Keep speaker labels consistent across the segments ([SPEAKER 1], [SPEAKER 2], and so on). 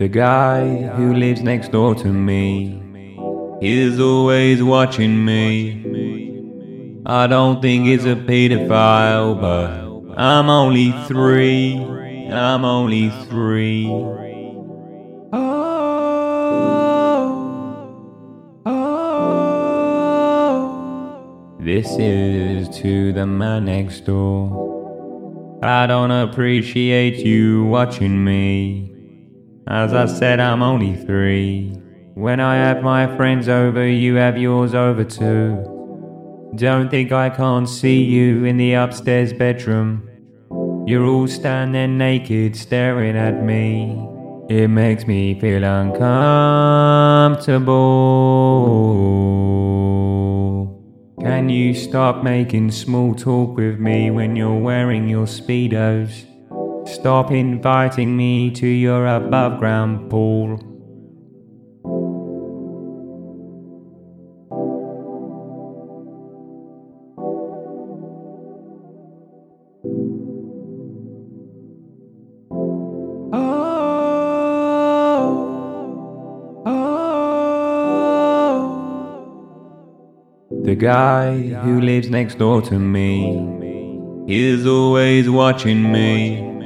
[SPEAKER 1] The guy who lives next door to me is always watching me. I don't think he's a pedophile, but I'm only three. I'm only three. Oh, oh. This is to the man next door. I don't appreciate you watching me. As I said, I'm only three. When I have my friends over, you have yours over too. Don't think I can't see you in the upstairs bedroom. You're all standing naked staring at me. It makes me feel uncomfortable. Can you stop making small talk with me when you're wearing your Speedos? Stop inviting me to your above ground pool. Oh, oh. The guy who lives next door to me is always watching me.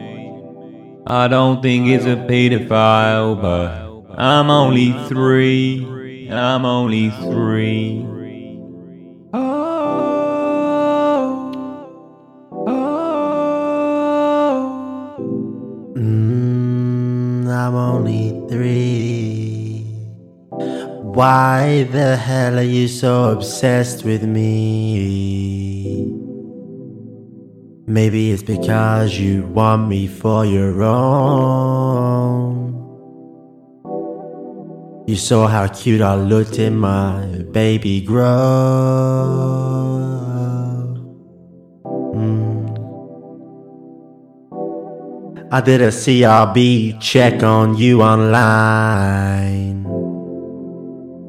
[SPEAKER 1] I don't think it's a pedophile, but I'm only three. I'm only three. Oh, oh.
[SPEAKER 2] Mm, I'm only three. Why the hell are you so obsessed with me? Maybe it's because you want me for your own. You saw how cute I looked in my baby grow. Mm. I did a CRB check on you online.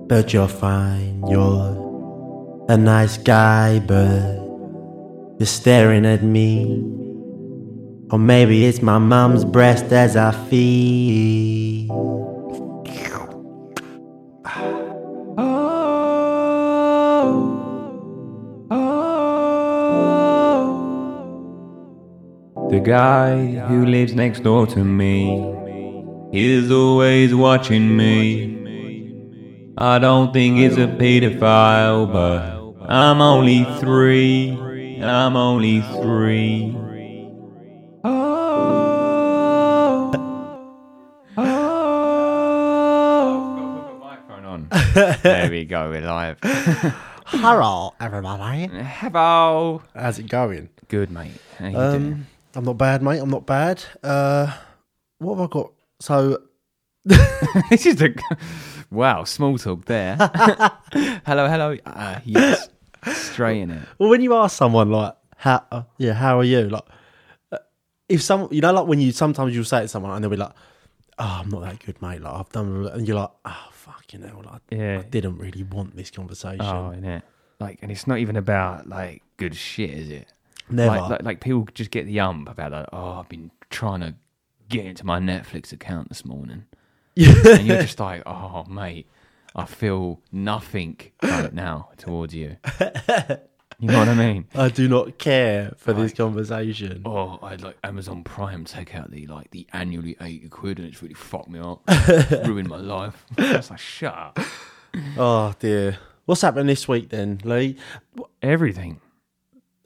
[SPEAKER 2] But you're fine, you're a nice guy, but you're staring at me. Or maybe it's my mom's breast as I feed.
[SPEAKER 1] The guy who lives next door to me is always watching me. I don't think he's a pedophile, but I'm only three. I'm only three. Oh, oh. there we go, we're live.
[SPEAKER 2] Hello, everybody.
[SPEAKER 1] Hello.
[SPEAKER 2] How's it going?
[SPEAKER 1] Good, mate. How you doing?
[SPEAKER 2] Um, I'm not bad, mate. I'm not bad. Uh, what have I got? So,
[SPEAKER 1] this is the wow small talk there. hello, hello. Uh, yes, straight in it.
[SPEAKER 2] well, when you ask someone like, "How? Uh, yeah, how are you?" Like, uh, if some, you know, like when you sometimes you'll say it to someone and they'll be like, "Oh, I'm not that good, mate." Like, I've done, and you're like, "Oh, fucking hell!" Like,
[SPEAKER 1] Yeah.
[SPEAKER 2] I didn't really want this conversation.
[SPEAKER 1] Oh, innit? Like, and it's not even about like good shit, is it?
[SPEAKER 2] Never.
[SPEAKER 1] Like, like, like people just get the ump about like, oh, I've been trying to get into my Netflix account this morning, and you're just like, oh, mate, I feel nothing right now towards you. You know what I mean?
[SPEAKER 2] I do not care for this conversation.
[SPEAKER 1] Oh, I had like Amazon Prime take out the like the annually eighty quid, and it's really fucked me up, ruined my life. I was like, shut up.
[SPEAKER 2] Oh dear. What's happening this week then, Lee?
[SPEAKER 1] Everything.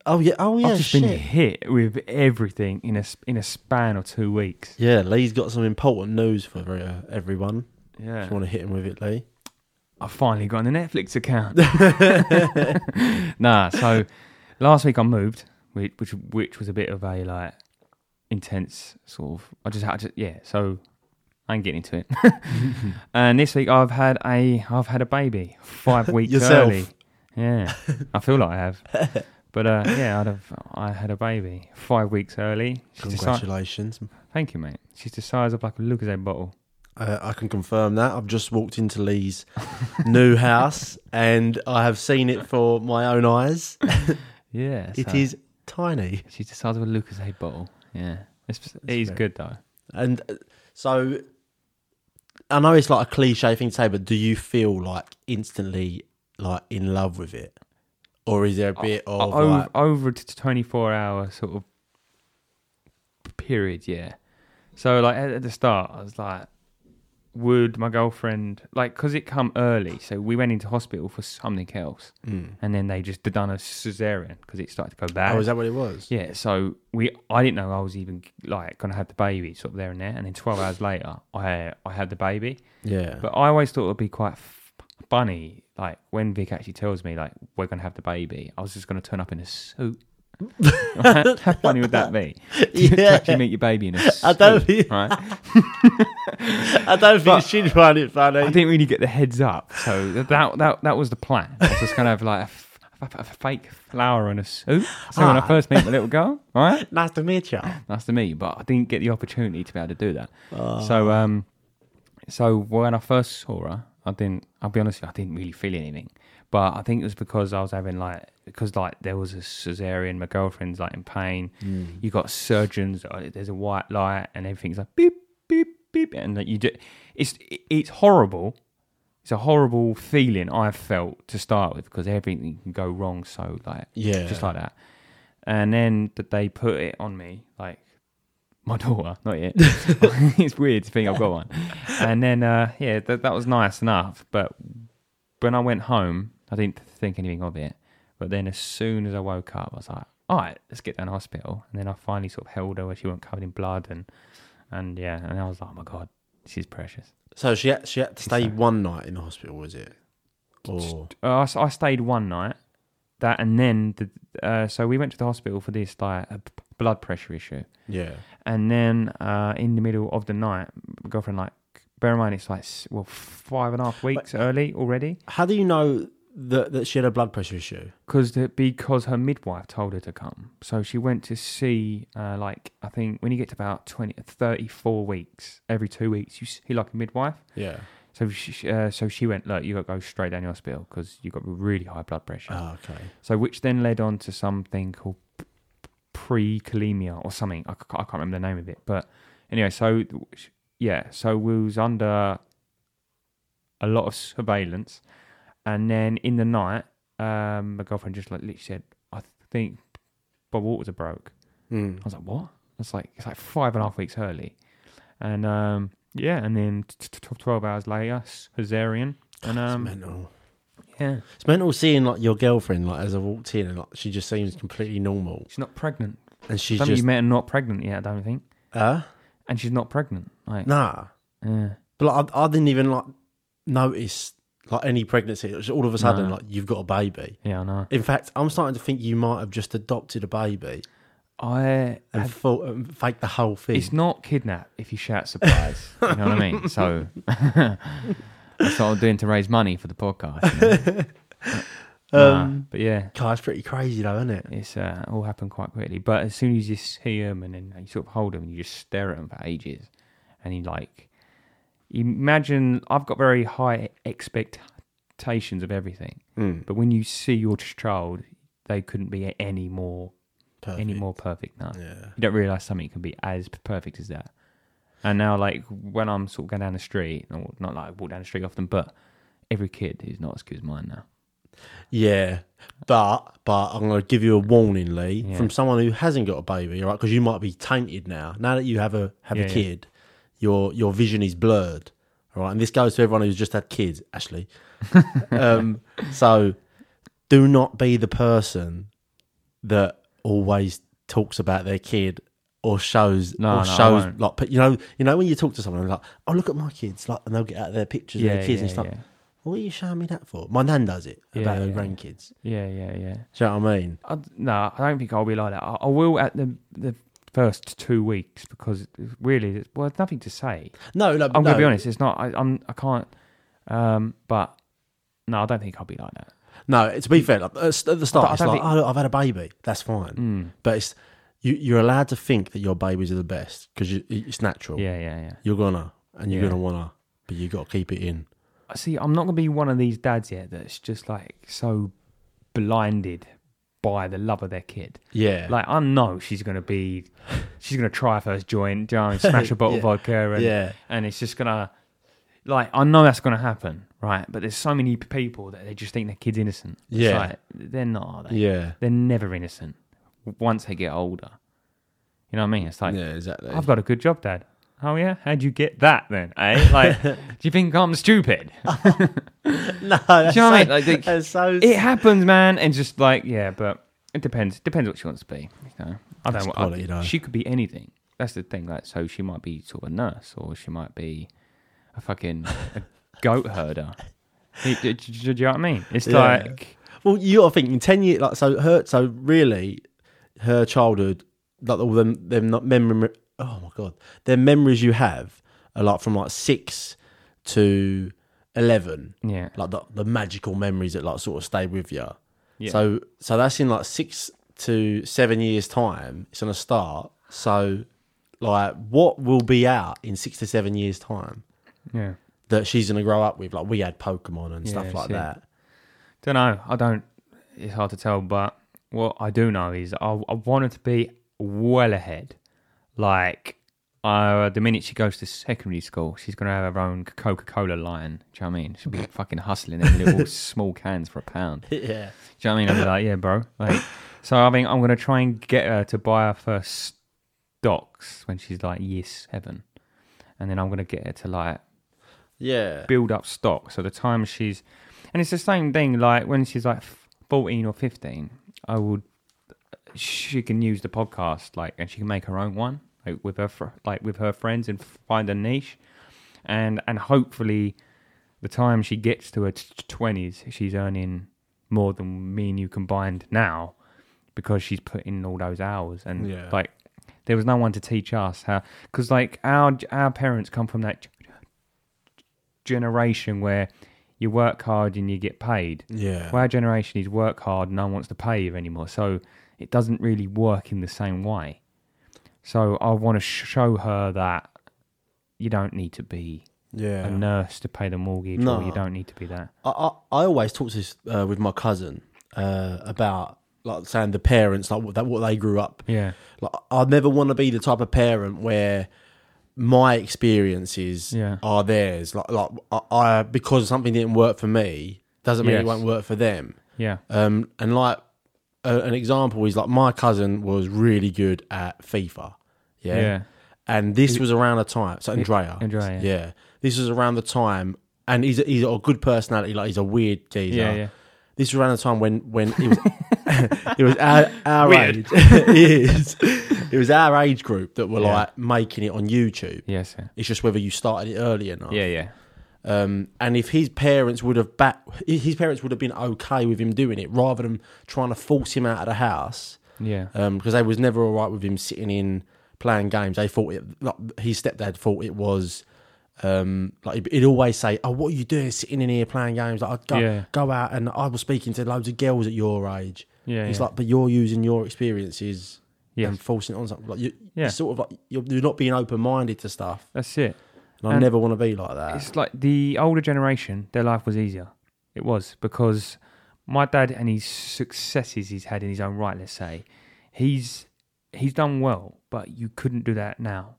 [SPEAKER 2] Oh yeah. Oh yeah.
[SPEAKER 1] I've just
[SPEAKER 2] shit.
[SPEAKER 1] been hit with everything in a in a span of two weeks.
[SPEAKER 2] Yeah, Lee's got some important news for uh, everyone.
[SPEAKER 1] Yeah,
[SPEAKER 2] If you want to hit him with it, Lee.
[SPEAKER 1] I finally got on a Netflix account. nah, so last week I moved, which which, which was a bit of a like intense sort of. I just had to yeah. So I ain't getting into it. and this week I've had a I've had a baby five weeks
[SPEAKER 2] Yourself?
[SPEAKER 1] early. Yeah, I feel like I have. But uh, yeah, I'd have, I had a baby five weeks early. She's the si-
[SPEAKER 2] Congratulations.
[SPEAKER 1] thank you, mate. She's the size of like a Lucozade bottle.
[SPEAKER 2] Uh, I can confirm that. I've just walked into Lee's new house and I have seen it for my own eyes.
[SPEAKER 1] Yeah,
[SPEAKER 2] It
[SPEAKER 1] so
[SPEAKER 2] is tiny.
[SPEAKER 1] She's the size of a Lucozade bottle. Yeah, it's, it is
[SPEAKER 2] very-
[SPEAKER 1] good though.
[SPEAKER 2] And uh, so I know it's like a cliche thing to say, but do you feel like instantly like in love with it, or is there a bit of
[SPEAKER 1] over,
[SPEAKER 2] like,
[SPEAKER 1] over to 24 hour sort of period, yeah. So like at, at the start, I was like, would my girlfriend like because it come early, so we went into hospital for something else,
[SPEAKER 2] Mm.
[SPEAKER 1] and then they just done a cesarean because it started to go bad.
[SPEAKER 2] oh, is that what it was?
[SPEAKER 1] Yeah, so we I didn't know I was even like gonna have the baby sort of there and there, and then twelve hours later I I had the baby.
[SPEAKER 2] Yeah.
[SPEAKER 1] But I always thought it'd be quite f- funny, like when Vic actually tells me like we're gonna have the baby, I was just gonna turn up in a suit. How funny would that be? to
[SPEAKER 2] Yeah.
[SPEAKER 1] actually meet your baby in a suit,
[SPEAKER 2] I don't think-
[SPEAKER 1] right?
[SPEAKER 2] I don't think she'd find it funny.
[SPEAKER 1] I didn't really get the heads up, so that that that was the plan. I was just gonna have like a, f- a- a fake flower in a suit. So when I
[SPEAKER 2] Ah.
[SPEAKER 1] first meet the little girl, right?
[SPEAKER 2] nice to meet you.
[SPEAKER 1] Nice to meet you, but I didn't get the opportunity to be able to do that.
[SPEAKER 2] Oh.
[SPEAKER 1] So, um, so when I first saw her, I didn't. I'll be honest with you, I didn't really feel anything. But I think it was because I was having like because like there was a cesarean. My girlfriend's like in pain.
[SPEAKER 2] Mm.
[SPEAKER 1] You got surgeons. uh, There's a white light, and everything's like beep beep beep, and like you do. It's it's horrible. It's a horrible feeling I've felt to start with because everything can go wrong. So like
[SPEAKER 2] Yeah.
[SPEAKER 1] just like that. And then that they put it on me, like my daughter, not yet. it's weird to think I've got one. And then, uh, yeah, that, that was nice enough. But when I went home, I didn't think anything of it. But then as soon as I woke up, I was like, all right, let's get down to hospital. And then I finally sort of held her where she wasn't covered in blood. And, and yeah, and I was like, oh my God, she's precious.
[SPEAKER 2] So she had, she had to stay
[SPEAKER 1] So-
[SPEAKER 2] one night in the hospital, was it? Or
[SPEAKER 1] Uh, I, I stayed one night. That and then the, uh, so we went to the hospital for this like blood pressure issue.
[SPEAKER 2] yeah,
[SPEAKER 1] And then uh, in the middle of the night, my girlfriend like, bear in mind it's like well five and a half weeks early already,
[SPEAKER 2] how do you know that that she had a blood pressure issue?
[SPEAKER 1] because because her midwife told her to come. So she went to see uh, like I think when you get to about 20, 34 weeks, every two weeks you see like a midwife.
[SPEAKER 2] Yeah.
[SPEAKER 1] So she uh, so she went look, you got to go straight down the hospital because you got really high blood pressure.
[SPEAKER 2] Oh, okay.
[SPEAKER 1] So which then led on to something called p- pre-calemia or something. I can't remember the name of it. But anyway, so yeah, so we was under a lot of surveillance, and then in the night, um, my girlfriend just like literally said, "I think Bob Waters are broke."
[SPEAKER 2] Mm.
[SPEAKER 1] I was like, "What?" It's like it's like five and a half weeks early, and um, yeah, and then t- t- twelve hours later, cesarean, and
[SPEAKER 2] It's
[SPEAKER 1] um,
[SPEAKER 2] mental.
[SPEAKER 1] yeah,
[SPEAKER 2] It's mental seeing like your girlfriend like as I walked in and like she just seems completely normal
[SPEAKER 1] she's not pregnant.
[SPEAKER 2] and she's
[SPEAKER 1] I don't
[SPEAKER 2] just
[SPEAKER 1] you met her not pregnant yet. I don't think.
[SPEAKER 2] uh
[SPEAKER 1] and she's not pregnant. Like,
[SPEAKER 2] nah.
[SPEAKER 1] yeah.
[SPEAKER 2] But like, I, I didn't even like notice like any pregnancy. It was all of a sudden
[SPEAKER 1] No.
[SPEAKER 2] like you've got a baby.
[SPEAKER 1] yeah, I know.
[SPEAKER 2] In fact, I'm starting to think you might have just adopted a baby
[SPEAKER 1] I
[SPEAKER 2] and
[SPEAKER 1] have,
[SPEAKER 2] thought and faked the whole thing.
[SPEAKER 1] it's not kidnap if you shout surprise. you know what I mean? So that's what I'm doing to raise money for the podcast. you know? Nah,
[SPEAKER 2] Um,
[SPEAKER 1] but yeah,
[SPEAKER 2] God, it's pretty crazy though, isn't it?
[SPEAKER 1] it's uh, all happened quite quickly. But as soon as you see them and then you sort of hold them and you just stare at them for ages, and you like imagine I've got very high expectations of everything,
[SPEAKER 2] Mm,
[SPEAKER 1] but when you see your child, they couldn't be any more
[SPEAKER 2] perfect.
[SPEAKER 1] any more perfect. No,
[SPEAKER 2] Yeah.
[SPEAKER 1] you don't realize something can be as perfect as that. And now, like when I'm sort of going down the street, or not like I walk down the street often, but every kid is not as good as mine now.
[SPEAKER 2] Yeah, but but I'm going to give you a warning, Lee,
[SPEAKER 1] Yeah.
[SPEAKER 2] from someone who hasn't got a baby, right? Because you might be tainted now. Now that you have a have
[SPEAKER 1] Yeah,
[SPEAKER 2] a
[SPEAKER 1] yeah.
[SPEAKER 2] Your your vision is blurred, all right? And this goes to everyone who's just had kids, Ashley. um, so do not be the person that always talks about their kid or shows
[SPEAKER 1] No,
[SPEAKER 2] or
[SPEAKER 1] no,
[SPEAKER 2] shows like but you know you know when you talk to someone like oh look at my kids like and they'll get out their pictures of their kids
[SPEAKER 1] yeah,
[SPEAKER 2] and stuff.
[SPEAKER 1] yeah,
[SPEAKER 2] What are you showing me that for? My nan does it
[SPEAKER 1] Yeah,
[SPEAKER 2] about her
[SPEAKER 1] yeah.
[SPEAKER 2] grandkids.
[SPEAKER 1] yeah, yeah, yeah.
[SPEAKER 2] Do you know what I mean?
[SPEAKER 1] I, no, I don't think I'll be like that. I, I will at the the first two weeks because really, it's- well, there's nothing to say.
[SPEAKER 2] No, no,
[SPEAKER 1] I'm
[SPEAKER 2] no.
[SPEAKER 1] gonna be honest. It's not. I, I'm. I can't. Um, but no, I don't think I'll be like that.
[SPEAKER 2] No, to be fair, like, at the start,
[SPEAKER 1] I
[SPEAKER 2] it's
[SPEAKER 1] don't
[SPEAKER 2] like,
[SPEAKER 1] think-
[SPEAKER 2] oh, look, I've had a baby. That's fine.
[SPEAKER 1] Mm.
[SPEAKER 2] But it's you, you're allowed to think that your babies are the best because it's natural.
[SPEAKER 1] Yeah, yeah, yeah.
[SPEAKER 2] You're gonna, and you're
[SPEAKER 1] Yeah.
[SPEAKER 2] gonna wanna, but you got to keep it in.
[SPEAKER 1] see, I'm not gonna be one of these dads yet that's just like so blinded by the love of their kid.
[SPEAKER 2] Yeah,
[SPEAKER 1] Like I know she's gonna be, she's gonna try first joint, you know, mean? smash a bottle of vodka, and
[SPEAKER 2] yeah,
[SPEAKER 1] and it's just gonna, like I know that's going to happen, right? But there's so many people that they just think their kid's innocent. It's
[SPEAKER 2] Yeah.
[SPEAKER 1] like, they're not. Are they?
[SPEAKER 2] Yeah.
[SPEAKER 1] They're never innocent. Once they get older, you know what I mean? It's like
[SPEAKER 2] yeah, exactly.
[SPEAKER 1] I've got a good job, Dad. Oh yeah, how'd you get that then? Eh? Like, do you think I'm stupid?
[SPEAKER 2] no, that's
[SPEAKER 1] you know what I mean? Like, they-
[SPEAKER 2] that's so
[SPEAKER 1] it happens, man, and just like yeah, but it depends. Depends what she wants to be. You know, I
[SPEAKER 2] That's
[SPEAKER 1] don't.
[SPEAKER 2] quality,
[SPEAKER 1] I,
[SPEAKER 2] though.
[SPEAKER 1] she could be anything. That's the thing. Like, so she might be sort of a nurse, or she might be a fucking a goat herder. do, do- do you know what I mean? It's
[SPEAKER 2] Yeah.
[SPEAKER 1] like
[SPEAKER 2] Well, you are thinking ten years, like so. Her so really, her childhood, like all them them not memory. Oh my god, their memories you have are like from like six to eleven,
[SPEAKER 1] yeah,
[SPEAKER 2] like the, the magical memories that like sort of stay with you.
[SPEAKER 1] yeah.
[SPEAKER 2] So so that's in like six to seven years time. It's gonna start. So like, what will be out in six to seven years time
[SPEAKER 1] yeah.
[SPEAKER 2] that she's gonna grow up with? Like we had Pokemon and
[SPEAKER 1] Yeah,
[SPEAKER 2] stuff like
[SPEAKER 1] shit.
[SPEAKER 2] that.
[SPEAKER 1] Don't know. I don't. It's hard to tell, but what I do know is I, I want her to be well ahead. Like, uh, the minute she goes to secondary school, she's gonna have her own Coca Cola line. Do you know what I mean? She'll be fucking hustling them little small cans for a pound.
[SPEAKER 2] yeah.
[SPEAKER 1] Do you know what I mean? I'll be like, yeah, bro. Like, so I mean, I'm gonna try and get her to buy her first stocks when she's like year seven, and then I'm gonna get her to like
[SPEAKER 2] Yeah.
[SPEAKER 1] build up stock. So the time she's, and it's the same thing. Like when she's like fourteen or fifteen, I would, she can use the podcast like, and she can make her own one like with her fr- like with her friends and find a niche, and and hopefully, the time she gets to her twenties, she's earning more than me and you combined now, because she's put in all those hours and
[SPEAKER 2] Yeah.
[SPEAKER 1] like. There was no one to teach us how, because like our our parents come from that generation where you work hard and you get paid.
[SPEAKER 2] Yeah.
[SPEAKER 1] Well, our generation is work hard, no one wants to pay you anymore. So it doesn't really work in the same way. So I want to show her that you don't need to be
[SPEAKER 2] Yeah.
[SPEAKER 1] a nurse to pay the mortgage,
[SPEAKER 2] No.
[SPEAKER 1] or you don't need to be that.
[SPEAKER 2] I, I, I always talk to this uh, with my cousin uh, about like saying the parents like what that what they grew up.
[SPEAKER 1] Yeah,
[SPEAKER 2] Like I never want to be the type of parent where my experiences
[SPEAKER 1] Yeah.
[SPEAKER 2] are theirs. Like like I, I because something didn't work for me doesn't mean
[SPEAKER 1] Yes.
[SPEAKER 2] it won't work for them.
[SPEAKER 1] yeah,
[SPEAKER 2] Um, and like uh, an example is like my cousin was really good at FIFA. Yeah.
[SPEAKER 1] yeah,
[SPEAKER 2] And this was around the time. So Andrea.
[SPEAKER 1] Andrea, yeah.
[SPEAKER 2] Yeah. This was around the time, and he's a, he's a good personality. Like he's a weird geezer.
[SPEAKER 1] yeah, yeah.
[SPEAKER 2] This was around the time when when it was it was our, our age. it is. It was our age group that were like making it on YouTube.
[SPEAKER 1] Yes, yeah,
[SPEAKER 2] It's just whether you started it early enough.
[SPEAKER 1] yeah, yeah.
[SPEAKER 2] Um, and if his parents would have back, his parents would have been okay with him doing it, rather than trying to force him out of the house
[SPEAKER 1] yeah.
[SPEAKER 2] because they was never all right with him sitting in playing games. They thought it, like, his stepdad thought it was um, like he'd- always say, "Oh, what are you doing sitting in here playing games? Like, I'd go
[SPEAKER 1] Yeah.
[SPEAKER 2] go out." And I was speaking to loads of girls at your age.
[SPEAKER 1] Yeah,
[SPEAKER 2] He's
[SPEAKER 1] yeah.
[SPEAKER 2] like, "But you're using your experiences
[SPEAKER 1] Yes.
[SPEAKER 2] and forcing it on something. Like you,
[SPEAKER 1] Yeah.
[SPEAKER 2] you're sort of like you're, you're not being open minded to stuff."
[SPEAKER 1] That's it.
[SPEAKER 2] And I never want to be like that.
[SPEAKER 1] It's like the older generation, their life was easier. It was because my dad and his successes he's had in his own right, let's say, he's he's done well, but you couldn't do that now.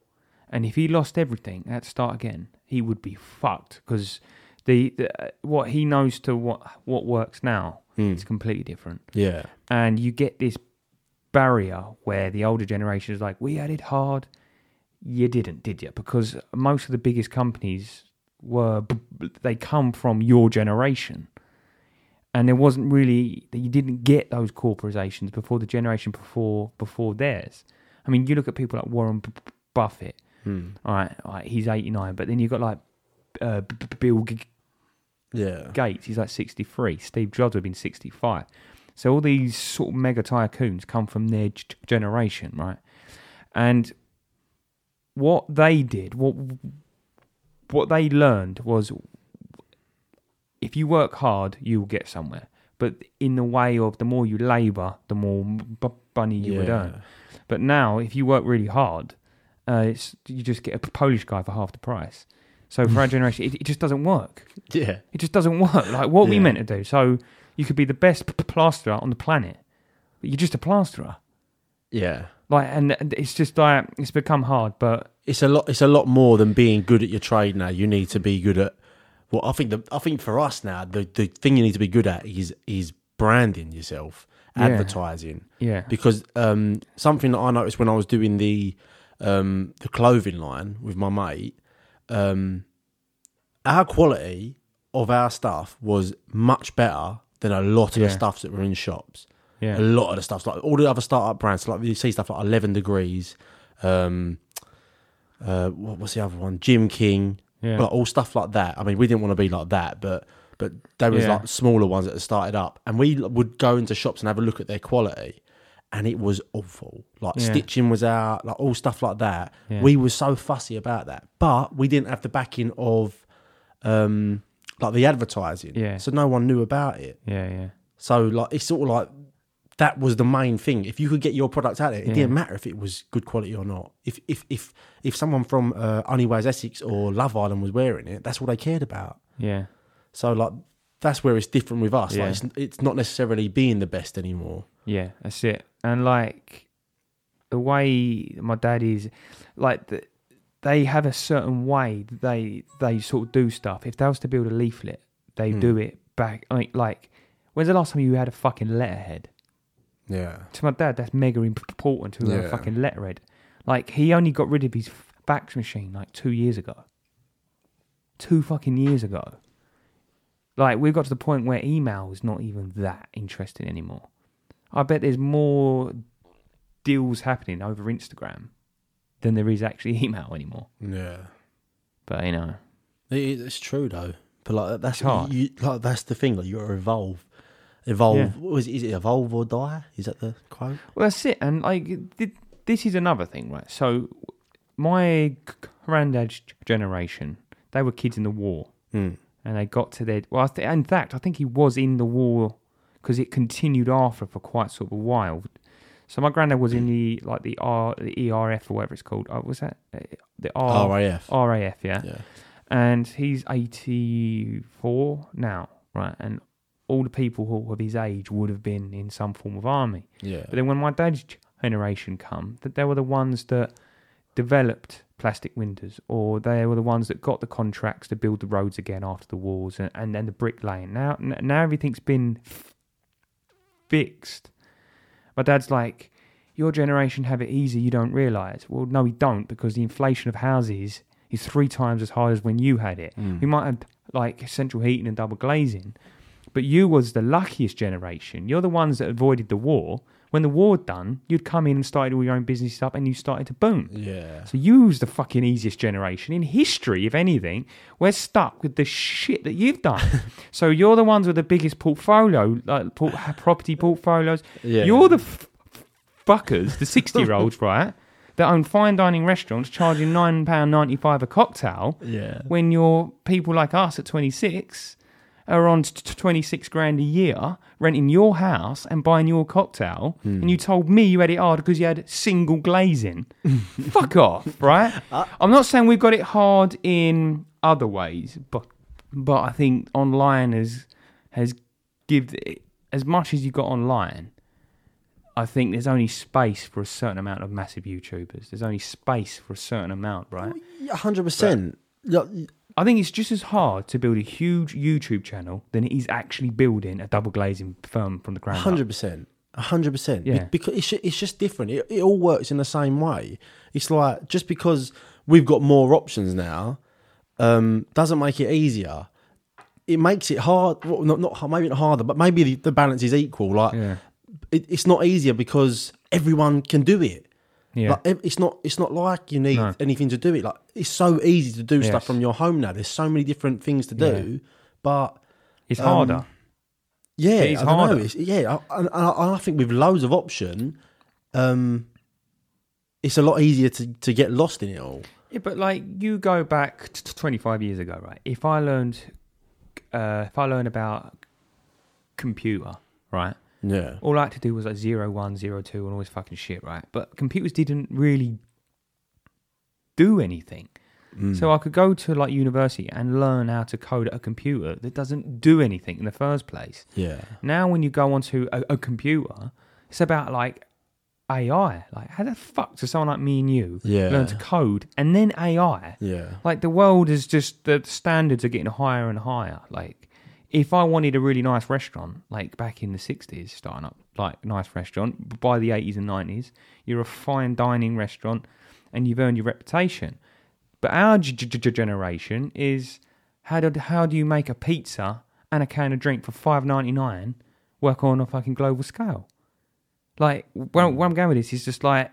[SPEAKER 1] And if he lost everything at start again, he would be fucked because the, the what he knows to what what works now
[SPEAKER 2] Hmm.
[SPEAKER 1] is completely different.
[SPEAKER 2] Yeah,
[SPEAKER 1] And you get this barrier where the older generation is like, we had it hard. You didn't, did you? Because most of the biggest companies were, they come from your generation. And there wasn't really, that you didn't get those corporations before the generation before before theirs. I mean, you look at people like Warren Buffett,
[SPEAKER 2] Hmm.
[SPEAKER 1] all right, all right, he's 89, but then you've got like uh, Bill G-
[SPEAKER 2] yeah,
[SPEAKER 1] Gates, he's like 63. Steve Jobs would have been 65. So all these sort of mega tycoons come from their g- generation, right? And what they did, what what they learned was if you work hard, you'll get somewhere. But in the way of the more you labour, the more b- money you would earn. But now, if you work really hard, uh, it's, you just get a Polish guy for half the price. So for our generation, it, it just doesn't work.
[SPEAKER 2] yeah,
[SPEAKER 1] It just doesn't work. Like what we meant to do. So you could be the best p- plasterer on the planet, but you're just a plasterer.
[SPEAKER 2] Yeah.
[SPEAKER 1] Like, and and it's just like it's become hard. But
[SPEAKER 2] It's a lot. It's a lot more than being good at your trade now. You need to be good at. Well, I think the I think for us now, the the thing you need to be good at is is branding yourself,
[SPEAKER 1] Yeah.
[SPEAKER 2] advertising.
[SPEAKER 1] yeah,
[SPEAKER 2] because um, something that I noticed when I was doing the um, the clothing line with my mate, um, our quality of our stuff was much better than a lot of
[SPEAKER 1] Yeah.
[SPEAKER 2] the stuffs that were in shops.
[SPEAKER 1] yeah,
[SPEAKER 2] A lot of the stuff, like all the other startup brands, like you see stuff like Eleven Degrees, um, uh, what was the other one? Gym King,
[SPEAKER 1] yeah,
[SPEAKER 2] like all stuff like that. I mean, we didn't want to be like that, but but there was
[SPEAKER 1] Yeah.
[SPEAKER 2] like smaller ones that had started up, and we would go into shops and have a look at their quality, and it was awful. Like
[SPEAKER 1] Yeah.
[SPEAKER 2] stitching was out, like all stuff like that.
[SPEAKER 1] Yeah.
[SPEAKER 2] We were so fussy about that, but we didn't have the backing of um like the advertising,
[SPEAKER 1] Yeah.
[SPEAKER 2] So no one knew about it.
[SPEAKER 1] yeah, yeah.
[SPEAKER 2] So like it's sort of like that was the main thing. If you could get your product out there, it
[SPEAKER 1] Yeah.
[SPEAKER 2] didn't matter if it was good quality or not. If if if if someone from uh, Only Way Is Essex or Love Island was wearing it, that's all they cared about.
[SPEAKER 1] yeah.
[SPEAKER 2] So like that's where it's different with us.
[SPEAKER 1] Yeah.
[SPEAKER 2] Like it's, it's not necessarily being the best anymore.
[SPEAKER 1] Yeah, that's it. And like the way my dad is, like the, they have a certain way that they they sort of do stuff. If they was to build a leaflet, they
[SPEAKER 2] Hmm.
[SPEAKER 1] do it back. Like, like when's the last time you had a fucking letterhead?
[SPEAKER 2] Yeah.
[SPEAKER 1] To my dad, that's mega important to have a fucking letterhead. Like he only got rid of his fax machine like two years ago. Two fucking years ago. Like we've got to the point where email is not even that interesting anymore. I bet there's more deals happening over Instagram than there is actually email anymore.
[SPEAKER 2] Yeah.
[SPEAKER 1] But you know,
[SPEAKER 2] It, it's true though. But like that's
[SPEAKER 1] hard.
[SPEAKER 2] You, like that's the thing. Like you got to evolve. Evolve.
[SPEAKER 1] Yeah.
[SPEAKER 2] What was it? Is it evolve or die? Is that the quote?
[SPEAKER 1] Well, that's it. And like, this is another thing, right? So, my granddad's generation, they were kids in the war,
[SPEAKER 2] Mm.
[SPEAKER 1] And they got to their. Well, I th- in fact, I think he was in the war because it continued after for quite sort of a while. So my granddad was in the like the R, the ERF or whatever it's called. Uh, was that Uh, the R,
[SPEAKER 2] RAF.
[SPEAKER 1] RAF? Yeah.
[SPEAKER 2] Yeah.
[SPEAKER 1] and he's eighty four now, right? And all the people who of his age would have been in some form of army.
[SPEAKER 2] Yeah.
[SPEAKER 1] But then when my dad's generation come, that they were the ones that developed plastic windows, or they were the ones that got the contracts to build the roads again after the wars, and and then the bricklaying. Now now everything's been fixed. My dad's like, your generation have it easy, you don't realise. Well, no, we don't, because the inflation of houses is three times as high as when you had it.
[SPEAKER 2] Mm.
[SPEAKER 1] We might have like central heating and double glazing, but you was the luckiest generation. You're the ones that avoided the war. When the war done, you'd come in and started all your own business up, and you started to boom.
[SPEAKER 2] Yeah.
[SPEAKER 1] So you was the fucking easiest generation in history, if anything. We're stuck with the shit that you've done. so you're the ones with the biggest portfolio, like por- property portfolios.
[SPEAKER 2] Yeah.
[SPEAKER 1] You're the f- fuckers, the sixty-year-olds, right? That own fine dining restaurants charging nine pound ninety-five a cocktail
[SPEAKER 2] Yeah.
[SPEAKER 1] when your people like us at 26 are on t- t- 26 grand a year renting your house and buying your cocktail and you hmm. told me you had it hard because you had single glazing fuck off right uh, i'm not saying we've got it hard in other ways but but i think online has has give as much as you got online I think there's only space for a certain amount of massive YouTubers. There's only space for a certain amount, right?
[SPEAKER 2] Oh, hundred percent.
[SPEAKER 1] I think it's just as hard to build a huge YouTube channel than it is actually building a double glazing firm from the ground up.
[SPEAKER 2] hundred percent. hundred percent.
[SPEAKER 1] Yeah.
[SPEAKER 2] Because it's it's just different. It, it all works in the same way. It's like just because we've got more options now, um, doesn't make it easier. It makes it hard. Well, not not maybe not harder, but maybe the, the balance is equal. Like
[SPEAKER 1] Yeah,
[SPEAKER 2] it, it's not easier because everyone can do it.
[SPEAKER 1] Yeah,
[SPEAKER 2] Like it's not it's not like you need
[SPEAKER 1] No.
[SPEAKER 2] anything to do it. Like it's so easy to do
[SPEAKER 1] Yes.
[SPEAKER 2] stuff from your home now. There's so many different things to do, but
[SPEAKER 1] it's
[SPEAKER 2] um,
[SPEAKER 1] harder.
[SPEAKER 2] yeah,
[SPEAKER 1] It is
[SPEAKER 2] I don't know.
[SPEAKER 1] harder.
[SPEAKER 2] It's, yeah, I, and I, I think with loads of option, um, it's a lot easier to, to get lost in it all.
[SPEAKER 1] Yeah, but like you go back to 25 years ago, right? If I learned, uh, if I learned about computer, right?
[SPEAKER 2] Yeah,
[SPEAKER 1] All I had to do was like zero one, zero two, and all this fucking shit, right? But computers didn't really do anything.
[SPEAKER 2] Mm.
[SPEAKER 1] So I could go to like university and learn how to code a computer that doesn't do anything in the first place.
[SPEAKER 2] yeah,
[SPEAKER 1] Now, when you go onto a, a computer, it's about like AI. Like, how the fuck does someone like me and you
[SPEAKER 2] Yeah.
[SPEAKER 1] learn to code and then AI?
[SPEAKER 2] Yeah.
[SPEAKER 1] Like, the world is just the standards are getting higher and higher. Like, if I wanted a really nice restaurant, like back in the 60s, starting up, like, nice restaurant, by the 80s and 90s, you're a fine dining restaurant and you've earned your reputation. But our g- g- generation is how do, how do you make a pizza and a can of drink for five ninety nine work on a fucking global scale? Like where, where I'm going with this is just like,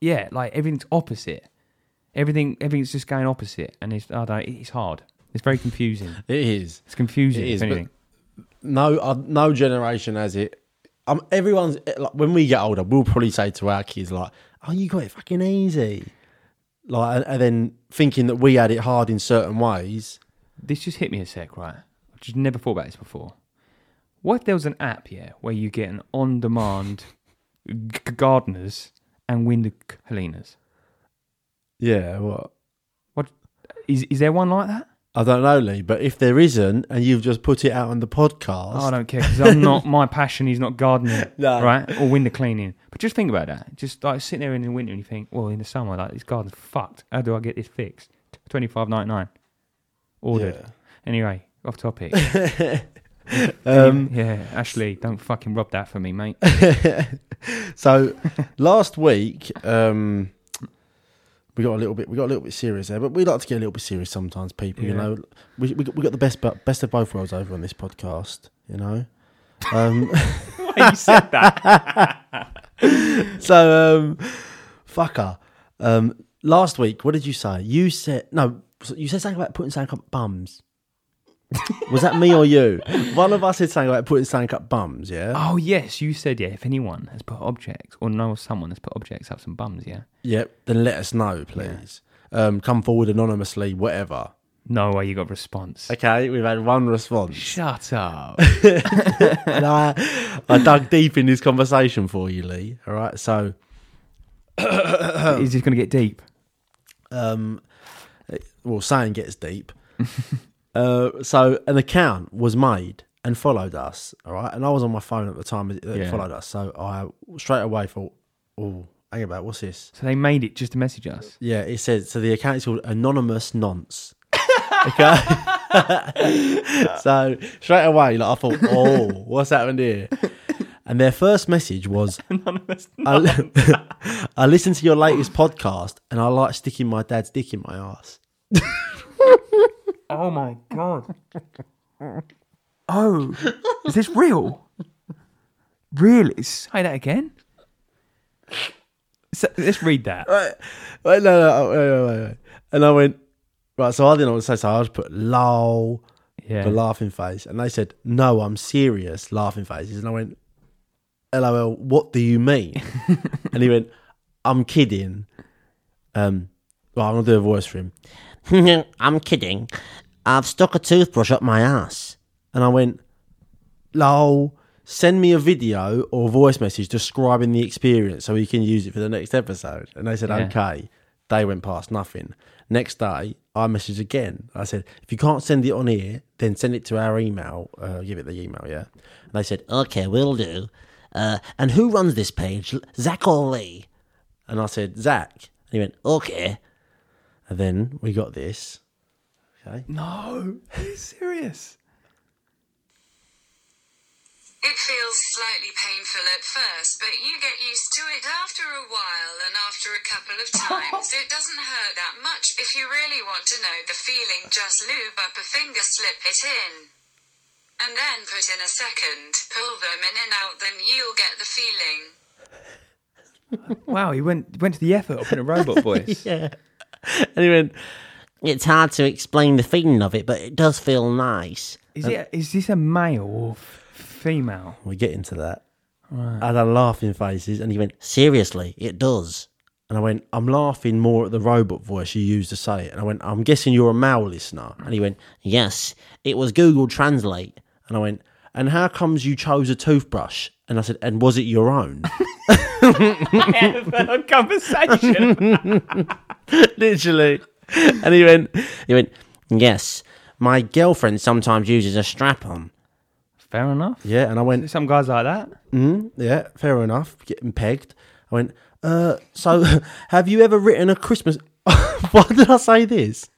[SPEAKER 1] yeah, like everything's opposite. Everything everything's just going opposite, and it's I don't, it's hard. It's very confusing.
[SPEAKER 2] It is.
[SPEAKER 1] It's confusing.
[SPEAKER 2] It is, but- No, uh, no generation has it. Um, everyone's like when we get older, we'll probably say to our kids like, "Oh, you got it fucking easy," like, and, and then thinking that we had it hard in certain ways.
[SPEAKER 1] this just hit me a sec, right? I've just never thought about this before. What if there was an app, yeah, where you get an on-demand g- gardeners and window cleaners?
[SPEAKER 2] Yeah, what?
[SPEAKER 1] What is is there one like that?
[SPEAKER 2] I don't know, Lee, but if there isn't, and you've just put it out on the podcast,
[SPEAKER 1] Oh, I don't care because I'm not. My passion is not gardening,
[SPEAKER 2] No.
[SPEAKER 1] right, or window cleaning. But just think about that. Just like sitting there in the winter and you think, well, in the summer, like this garden's fucked. How do I get this fixed? Twenty five ninety nine. Ordered.
[SPEAKER 2] Yeah.
[SPEAKER 1] Anyway, off topic.
[SPEAKER 2] Um,
[SPEAKER 1] yeah, Ashley, don't fucking rub that for me, mate.
[SPEAKER 2] so last week, um, we got a little bit, we got a little bit serious there, but we like to get a little bit serious sometimes. People, you know, we we got, we got the best, but best of both worlds over on this podcast. You know, um,
[SPEAKER 1] you said that.
[SPEAKER 2] so um, fucker. Um, last week, what did you say? You said no. You said something about putting something up bums. Was that me or you? One of us said something about putting something up bums. Yeah.
[SPEAKER 1] Oh yes, you said yeah. If anyone has put objects or knows someone has put objects up some bums, yeah.
[SPEAKER 2] Yep. Then let us know, please. Um, come forward anonymously, whatever.
[SPEAKER 1] No way, you got response.
[SPEAKER 2] Okay, we've had one response.
[SPEAKER 1] Shut up.
[SPEAKER 2] and I, I dug deep in this conversation for you, Lee. All right, so
[SPEAKER 1] Is this going to get deep?
[SPEAKER 2] um, well, saying gets deep. uh, so an account was made and followed us. All right, and I was on my phone at the time that it
[SPEAKER 1] Yeah.
[SPEAKER 2] followed us, so I straight away thought, "Oh, hang about, what's this?"
[SPEAKER 1] So they made it just to message us.
[SPEAKER 2] Yeah, it says so. The account is called Anonymous Nonce. okay. so straight away, like I thought, oh, what's happened here? And their first message was,
[SPEAKER 1] Anonymous.
[SPEAKER 2] I, I listened to your latest podcast, and I like sticking my dad's dick in my ass.
[SPEAKER 1] Oh my god. Oh, is this real? Really? Say that again. So, let's read that.
[SPEAKER 2] Wait, wait, no, no, wait, wait, wait, wait. And I went, right. So I didn't know what to say, so I just put lol.
[SPEAKER 1] Yeah.
[SPEAKER 2] the laughing face. And they said, No, I'm serious, laughing faces. And I went, LOL, what do you mean? and he went, I'm kidding. Um, well, I'm going to do a voice for him. I'm kidding. I've stuck a toothbrush up my ass. And I went, lol, send me a video or voice message describing the experience so we can use it for the next episode. And they said,
[SPEAKER 1] Yeah.
[SPEAKER 2] okay. They went past nothing. Next day, I messaged again. I said, if you can't send it on here, then send it to our email. Uh, give it the email, yeah. And they said, okay, we'll do. Uh, and who runs this page, Zach or Lee? And I said, Zach. And he went, okay. And then we got this. Okay.
[SPEAKER 1] No, he's serious.
[SPEAKER 3] It feels slightly painful at first, but you get used to it after a while, and after a couple of times, it doesn't hurt that much. If you really want to know the feeling, just lube up a finger, slip it in, and then put in a second. Pull them in and out, then you'll get the feeling.
[SPEAKER 1] Wow, he went went to the effort of putting a robot voice.
[SPEAKER 2] Yeah. And he went, it's hard to explain the feeling of it, but it does feel nice.
[SPEAKER 1] Is it? Is this a male or f- female?
[SPEAKER 2] We get into that. I had laughing faces, and he went, seriously, it does. And I went, I'm laughing more at the robot voice you used to say it. And I went, I'm guessing you're a male listener. And he went, yes, it was Google Translate. And I went, and how comes you chose a toothbrush? And I said, and was it your own?
[SPEAKER 1] a conversation.
[SPEAKER 2] Literally. And he went, he went, yes, my girlfriend sometimes uses a strap on.
[SPEAKER 1] Fair enough.
[SPEAKER 2] Yeah, and I went,
[SPEAKER 1] Some guys like that.
[SPEAKER 2] mm, yeah, fair enough, getting pegged. I went, uh, so have you ever written a Christmas? Why did I say this?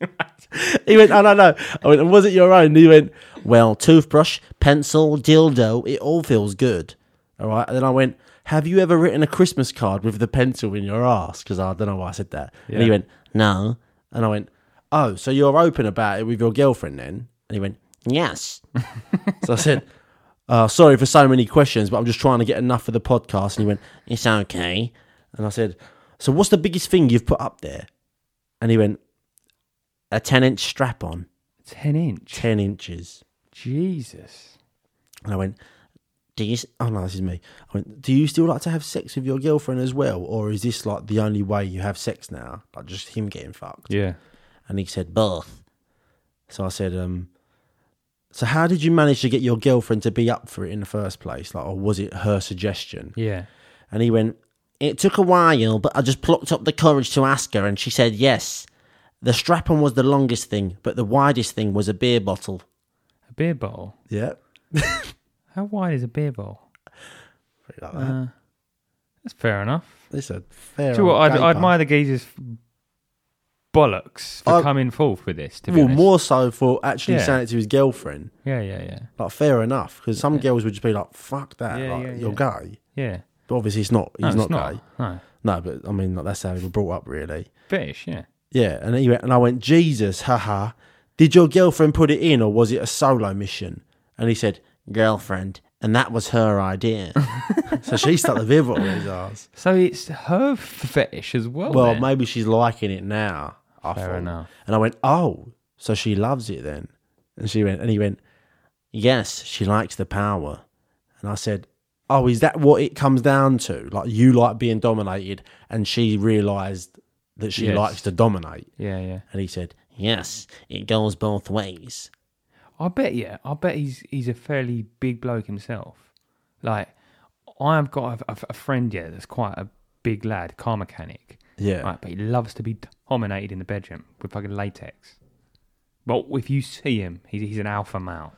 [SPEAKER 2] he went, oh, no, no. I went, was it your own? he went, well, toothbrush, pencil, dildo, it all feels good. All right. And then I went, have you ever written a Christmas card with the pencil in your ass? Because I don't know why I said that. And he went, no. And I went, oh, so you're open about it with your girlfriend then? And he went, yes. so I said, uh, sorry for so many questions, but I'm just trying to get enough for the podcast. And he went, it's okay. And I said, so what's the biggest thing you've put up there? And he went, a 10 inch strap on,
[SPEAKER 1] 10 inch.
[SPEAKER 2] 10 inches.
[SPEAKER 1] Jesus.
[SPEAKER 2] And I went, do you, oh no, this is me. I went, do you still like to have sex with your girlfriend as well? Or is this like the only way you have sex now? Like just him getting fucked?
[SPEAKER 1] Yeah.
[SPEAKER 2] And he said, both. So I said, um, so how did you manage to get your girlfriend to be up for it in the first place? Like, or was it her suggestion?
[SPEAKER 1] Yeah.
[SPEAKER 2] And he went, It took a while, but I just plucked up the courage to ask her, and she said yes. The strap on was the longest thing, but the widest thing was a beer bottle.
[SPEAKER 1] A beer bottle.
[SPEAKER 2] Yeah.
[SPEAKER 1] How wide is a beer bottle?
[SPEAKER 2] Like that.
[SPEAKER 1] Uh, that's fair enough.
[SPEAKER 2] It's a fair.
[SPEAKER 1] Do you know what? I'd, I admire the geezer's bollocks for
[SPEAKER 2] I-
[SPEAKER 1] coming forth with this. To be
[SPEAKER 2] Well,
[SPEAKER 1] honest.
[SPEAKER 2] more so for actually
[SPEAKER 1] Yeah.
[SPEAKER 2] saying it to his girlfriend.
[SPEAKER 1] Yeah, yeah, yeah,
[SPEAKER 2] Like, fair enough, because some girls would just be like, fuck that,
[SPEAKER 1] Yeah,
[SPEAKER 2] like,
[SPEAKER 1] yeah,
[SPEAKER 2] you're
[SPEAKER 1] yeah.
[SPEAKER 2] gay.
[SPEAKER 1] yeah.
[SPEAKER 2] But obviously, it's not.
[SPEAKER 1] No,
[SPEAKER 2] He's
[SPEAKER 1] it's
[SPEAKER 2] not, gay.
[SPEAKER 1] No,
[SPEAKER 2] No, but I mean, like, that's how he was brought up, really.
[SPEAKER 1] fish. Yeah.
[SPEAKER 2] Yeah, and he went, and I went, Jesus, haha. Did your girlfriend put it in, or was it a solo mission? And he said, girlfriend, and that was her idea. so she stuck the viv on his ass.
[SPEAKER 1] So it's her fetish as well.
[SPEAKER 2] Well,
[SPEAKER 1] then.
[SPEAKER 2] maybe she's liking it now. I
[SPEAKER 1] Fair
[SPEAKER 2] thought.
[SPEAKER 1] enough.
[SPEAKER 2] And I went, oh, so she loves it then? And she went, and he went, yes, she likes the power. And I said, oh, is that what it comes down to? Like you like being dominated, and she realised that she
[SPEAKER 1] Yes.
[SPEAKER 2] likes to dominate.
[SPEAKER 1] Yeah, yeah.
[SPEAKER 2] And he said, yes, it goes both ways.
[SPEAKER 1] I bet. Yeah, I bet he's he's a fairly big bloke himself. Like, I've got a, a, a friend yeah that's quite a big lad, car mechanic.
[SPEAKER 2] Yeah.
[SPEAKER 1] Right, but he loves to be dominated in the bedroom with fucking latex. But if you see him, he's he's an alpha male.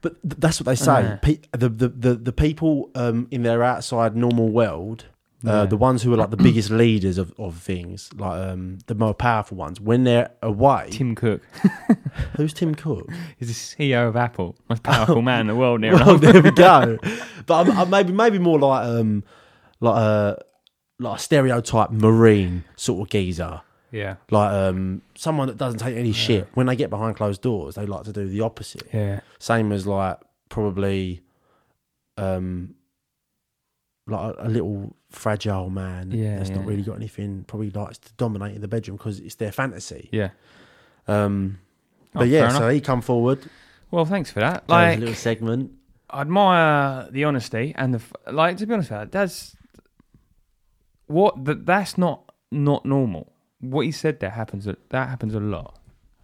[SPEAKER 2] But th- that's what they say.
[SPEAKER 1] Yeah.
[SPEAKER 2] Pe- the, the, the, the people um, in their outside normal world, uh,
[SPEAKER 1] Yeah.
[SPEAKER 2] the ones who are like the biggest leaders of, of things, like um, the more powerful ones, when they're away,
[SPEAKER 1] Tim Cook
[SPEAKER 2] who's Tim Cook?
[SPEAKER 1] He's the CEO of Apple, most powerful man in the world. Near
[SPEAKER 2] well, there we go. But I'm, I'm maybe maybe more like um like a like a stereotype marine sort of geezer.
[SPEAKER 1] yeah,
[SPEAKER 2] Like um someone that doesn't take any shit. When they get behind closed doors, they like to do the opposite.
[SPEAKER 1] yeah,
[SPEAKER 2] Same as like probably um like a, a little fragile man
[SPEAKER 1] Yeah,
[SPEAKER 2] that's not really got anything. Probably likes to dominate in the bedroom because it's their fantasy.
[SPEAKER 1] yeah.
[SPEAKER 2] Um,
[SPEAKER 1] Oh,
[SPEAKER 2] but yeah, so
[SPEAKER 1] enough.
[SPEAKER 2] he come forward,
[SPEAKER 1] Well, thanks for that. Like,
[SPEAKER 2] a little segment.
[SPEAKER 1] I admire the honesty and the like. To be honest, with you, that's what that that's not not normal. What he said there happens. a- That happens a lot.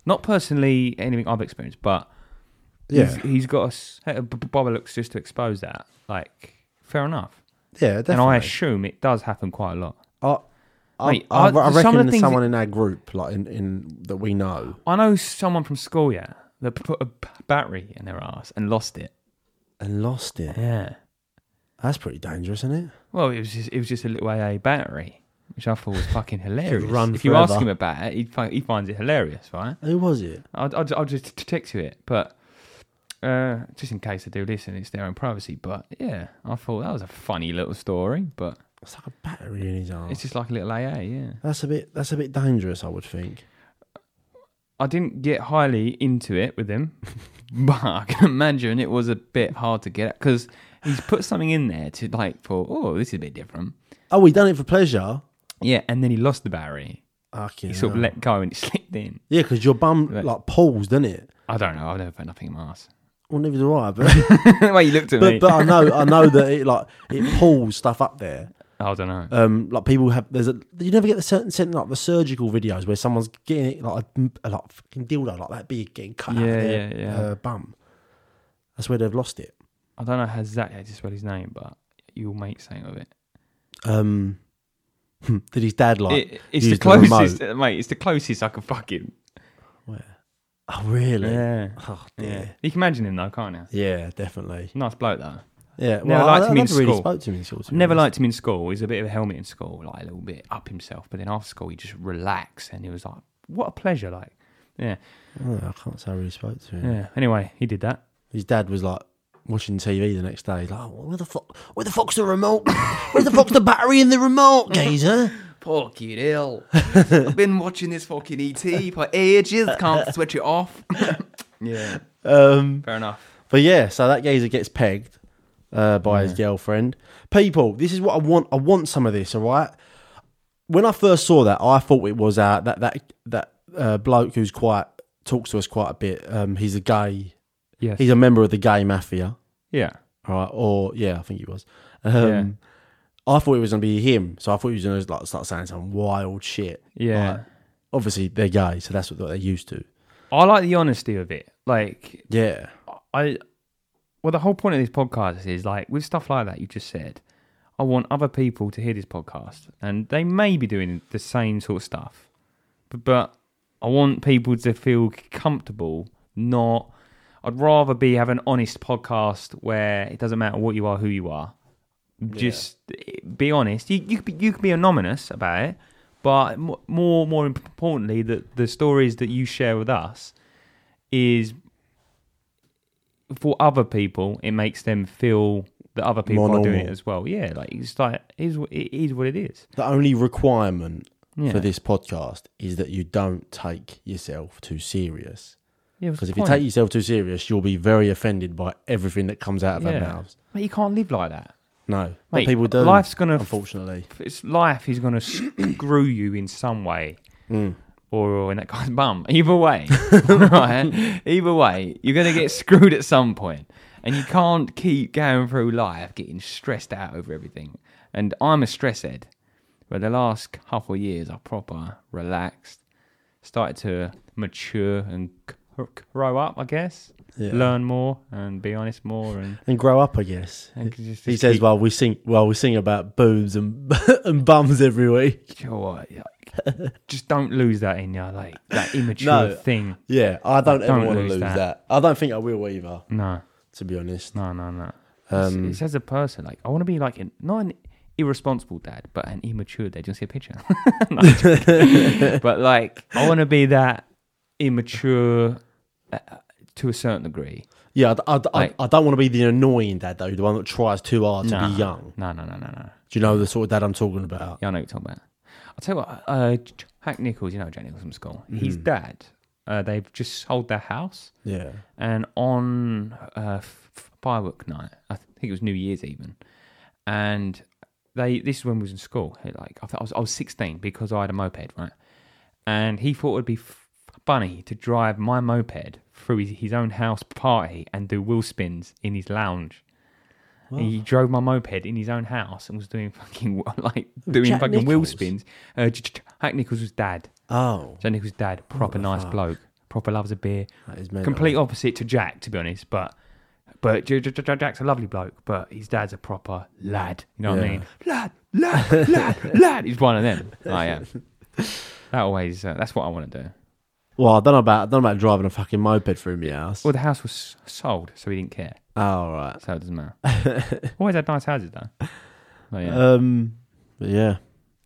[SPEAKER 1] Not personally anything I've experienced, but
[SPEAKER 2] Yeah,
[SPEAKER 1] he's, he's got a set of b- b- bobber looks just to expose that. Like, fair enough.
[SPEAKER 2] Yeah, definitely.
[SPEAKER 1] And I assume it does happen quite a lot.
[SPEAKER 2] I, I,
[SPEAKER 1] Mate,
[SPEAKER 2] I,
[SPEAKER 1] I-
[SPEAKER 2] I
[SPEAKER 1] some of
[SPEAKER 2] reckon
[SPEAKER 1] the
[SPEAKER 2] there's
[SPEAKER 1] things
[SPEAKER 2] someone in our group, like in, in that we know.
[SPEAKER 1] I know someone from school, yeah, that put a b- battery in their ass and lost it.
[SPEAKER 2] And lost it.
[SPEAKER 1] Yeah.
[SPEAKER 2] That's pretty dangerous, isn't it?
[SPEAKER 1] Well, it was just it was just a little AA battery, which I thought was fucking hilarious.
[SPEAKER 2] run
[SPEAKER 1] if you ask
[SPEAKER 2] forever.
[SPEAKER 1] him about it, he fi- he finds it hilarious, right?
[SPEAKER 2] Who was it?
[SPEAKER 1] I'll, I'll, I'll just t- text you it, but uh, just in case they do listen, it's their own privacy. But yeah, I thought that was a funny little story, but
[SPEAKER 2] It's like a battery in his arm.
[SPEAKER 1] it's just like a little AA. Yeah,
[SPEAKER 2] That's a bit. That's a bit dangerous, I would think.
[SPEAKER 1] I didn't get highly into it with him, but I can imagine it was a bit hard to get at because he's put something in there to like for oh this is a bit different.
[SPEAKER 2] Oh, we done it for pleasure.
[SPEAKER 1] Yeah, and then he lost the battery.
[SPEAKER 2] Okay.
[SPEAKER 1] He sort of let go and it slipped in.
[SPEAKER 2] Yeah, because your bum like pulls, doesn't it?
[SPEAKER 1] I don't know. I've never put nothing in my ass.
[SPEAKER 2] Well, neither do I. But
[SPEAKER 1] the way you looked at me.
[SPEAKER 2] but, but I know I know that it like it pulls stuff up there.
[SPEAKER 1] I don't know.
[SPEAKER 2] Um, like people have. There's a. You never get the certain like the surgical videos where someone's getting it like a, a like fucking dildo like that big getting cut out of their
[SPEAKER 1] yeah, yeah.
[SPEAKER 2] Uh, bum. That's where they've lost it.
[SPEAKER 1] I don't know how Zach had to spell his name, but you'll make something of it.
[SPEAKER 2] Um, did his dad like?
[SPEAKER 1] it it's the
[SPEAKER 2] the
[SPEAKER 1] closest, mate. It's the closest I could fucking.
[SPEAKER 2] Oh, really?
[SPEAKER 1] Yeah.
[SPEAKER 2] Oh,
[SPEAKER 1] Yeah.
[SPEAKER 2] dear.
[SPEAKER 1] You can imagine him though, can't you?
[SPEAKER 2] Yeah, definitely.
[SPEAKER 1] Nice bloke though.
[SPEAKER 2] Yeah.
[SPEAKER 1] Well, never liked him
[SPEAKER 2] I
[SPEAKER 1] in
[SPEAKER 2] never really
[SPEAKER 1] school.
[SPEAKER 2] spoke to him in school. to be
[SPEAKER 1] Never
[SPEAKER 2] honest.
[SPEAKER 1] liked him in school. He's a bit of a helmet in school, like a little bit up himself. But then after school, he just relaxed, and he was like, "What a pleasure!" Like, yeah,
[SPEAKER 2] Oh, I can't say I really spoke to him.
[SPEAKER 1] yeah. Anyway, he did that.
[SPEAKER 2] His dad was like watching TV the next day. He's like, oh, where the fuck? Where the fuck's the remote? Where the fuck's the battery in the remote, geezer?
[SPEAKER 1] Fucking hell! I've been watching this fucking ET for ages. Can't switch it off. yeah,
[SPEAKER 2] Um,
[SPEAKER 1] fair enough.
[SPEAKER 2] but yeah, so that geezer gets pegged uh, by his girlfriend. People, this is what I want. I want some of this. All right. When I first saw that, I thought it was uh, that that that uh, bloke who's quite talks to us quite a bit. Um, he's a gay.
[SPEAKER 1] Yes.
[SPEAKER 2] He's a member of the gay mafia.
[SPEAKER 1] yeah.
[SPEAKER 2] All right. Or yeah, I think he was. Um,
[SPEAKER 1] Yeah.
[SPEAKER 2] I thought it was gonna be him, so I thought he was gonna like start saying some wild shit.
[SPEAKER 1] Yeah.
[SPEAKER 2] Like, obviously they're gay, so that's what they're used to.
[SPEAKER 1] I like the honesty of it. Like,
[SPEAKER 2] Yeah.
[SPEAKER 1] I well, the whole point of this podcast is like with stuff like that you just said. I want other people to hear this podcast, and they may be doing the same sort of stuff, but, but I want people to feel comfortable. Not, I'd rather be have an honest podcast where it doesn't matter what you are, who you are. Just be honest. You you could be, you could be anonymous about it, but more more importantly, that the stories that you share with us is for other people, it makes them feel that other people
[SPEAKER 2] More
[SPEAKER 1] are doing it as well. Yeah, like it's like it is, what- it is what it is.
[SPEAKER 2] The only requirement
[SPEAKER 1] Yeah.
[SPEAKER 2] for this podcast is that you don't take yourself too serious.
[SPEAKER 1] Yeah,
[SPEAKER 2] Because if you take yourself too serious, you'll be very offended by everything that comes out of
[SPEAKER 1] yeah.
[SPEAKER 2] our mouths.
[SPEAKER 1] But you can't live like that.
[SPEAKER 2] No,
[SPEAKER 1] Mate,
[SPEAKER 2] people do.
[SPEAKER 1] life's gonna
[SPEAKER 2] unfortunately.
[SPEAKER 1] It's life is going to screw you in some way.
[SPEAKER 2] Mm.
[SPEAKER 1] Or in that guy's bum. Either way, right? Either way, you're going to get screwed at some point, and you can't keep going through life getting stressed out over everything. And I'm a stress head, but the last couple of years I proper relaxed, started to mature and c- grow up, I guess,
[SPEAKER 2] Yeah.
[SPEAKER 1] learn more and be honest more, and,
[SPEAKER 2] And grow up, I guess.
[SPEAKER 1] and just,
[SPEAKER 2] He says,
[SPEAKER 1] keep-
[SPEAKER 2] "Well, we sing. Well, we sing about boobs and and bums every week."
[SPEAKER 1] you know what? like, just don't lose that in you, like that immature
[SPEAKER 2] No.
[SPEAKER 1] thing.
[SPEAKER 2] Yeah, I don't, ever
[SPEAKER 1] Don't
[SPEAKER 2] want to
[SPEAKER 1] lose that.
[SPEAKER 2] that. I don't think I will either.
[SPEAKER 1] No,
[SPEAKER 2] To be honest.
[SPEAKER 1] no, no, no.
[SPEAKER 2] Um,
[SPEAKER 1] it's as a person, like I want to be like an, not an irresponsible dad, but an immature dad. Do you want to see a picture? No, I'm joking. but like I want to be that immature uh, to a certain degree.
[SPEAKER 2] Yeah, I, I, I,
[SPEAKER 1] Like-
[SPEAKER 2] I don't want to be the annoying dad though, the one that tries too hard to be young.
[SPEAKER 1] No, no, no, no, no.
[SPEAKER 2] Do you know the sort of dad I'm talking about?
[SPEAKER 1] Yeah, I know what you're talking about. I'll tell you what, uh, Jack Nichols, you know Jack Nichols from school. His
[SPEAKER 2] Mm.
[SPEAKER 1] dad, uh, they've just sold their house.
[SPEAKER 2] Yeah.
[SPEAKER 1] and on uh, f- f- firework night, I think it was New Year's even, and they this is when we was in school. Like I, thought I was I was sixteen because I had a moped, right? And he thought it'd be f- funny to drive my moped through his, his own house party and do wheel spins in his lounge. And He drove my moped in his own house and was doing fucking like doing
[SPEAKER 2] Jack
[SPEAKER 1] fucking wheel
[SPEAKER 2] Nichols?
[SPEAKER 1] spins. Uh, Jack Nichols was dad.
[SPEAKER 2] Oh,
[SPEAKER 1] Jack Nichols' dad, proper
[SPEAKER 2] the
[SPEAKER 1] nice
[SPEAKER 2] fuck?
[SPEAKER 1] bloke, proper loves a beer
[SPEAKER 2] that is mental.
[SPEAKER 1] complete opposite to Jack, to be honest. But but J- J- J- Jack's a lovely bloke, but his dad's a proper lad. You know what I
[SPEAKER 2] Yeah.
[SPEAKER 1] mean? Lad, lad, lad, lad. He's one of them. I am. That always. Uh, that's what I want to do.
[SPEAKER 2] Well, I don't know about I don't know about driving a fucking moped through my house.
[SPEAKER 1] Well, the house was sold, so he didn't care.
[SPEAKER 2] Oh, all right.
[SPEAKER 1] So it doesn't matter. Always had nice houses though. Oh yeah.
[SPEAKER 2] Um, but yeah.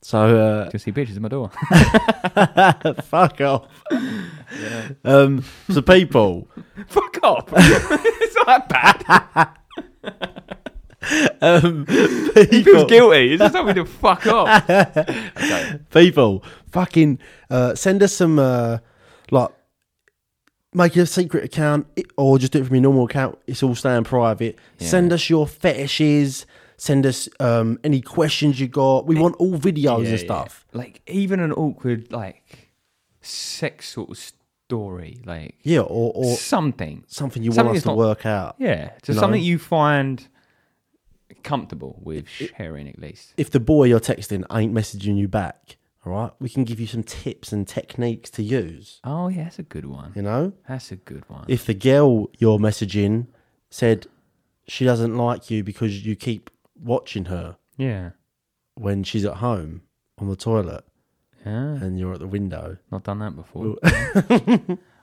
[SPEAKER 2] So
[SPEAKER 1] Just see pictures at my door.
[SPEAKER 2] uh, fuck off. Um, so people,
[SPEAKER 1] Fuck off. it's not that bad.
[SPEAKER 2] um,
[SPEAKER 1] He feels guilty. It's just something to fuck off. Okay.
[SPEAKER 2] people, fucking uh, send us some uh, like make a secret account or just do it from your normal account. It's all staying private. Send us your fetishes. Send us um, any questions you got. We want all videos
[SPEAKER 1] Yeah,
[SPEAKER 2] and
[SPEAKER 1] yeah.
[SPEAKER 2] stuff.
[SPEAKER 1] Like even an awkward like sex sort of story, like
[SPEAKER 2] Yeah, or, or
[SPEAKER 1] something.
[SPEAKER 2] something you
[SPEAKER 1] something
[SPEAKER 2] want us to
[SPEAKER 1] not-
[SPEAKER 2] work out.
[SPEAKER 1] Yeah, just
[SPEAKER 2] You know?
[SPEAKER 1] something you find comfortable with sharing at least.
[SPEAKER 2] If the boy you're texting ain't messaging you back, all right, we can give you some tips and techniques to use.
[SPEAKER 1] Oh yeah, that's a good one.
[SPEAKER 2] You know,
[SPEAKER 1] That's a good one.
[SPEAKER 2] if the girl you're messaging said she doesn't like you because you keep watching her
[SPEAKER 1] yeah.
[SPEAKER 2] when she's at home on the toilet
[SPEAKER 1] Yeah.
[SPEAKER 2] and you're at the window,
[SPEAKER 1] Not done that before.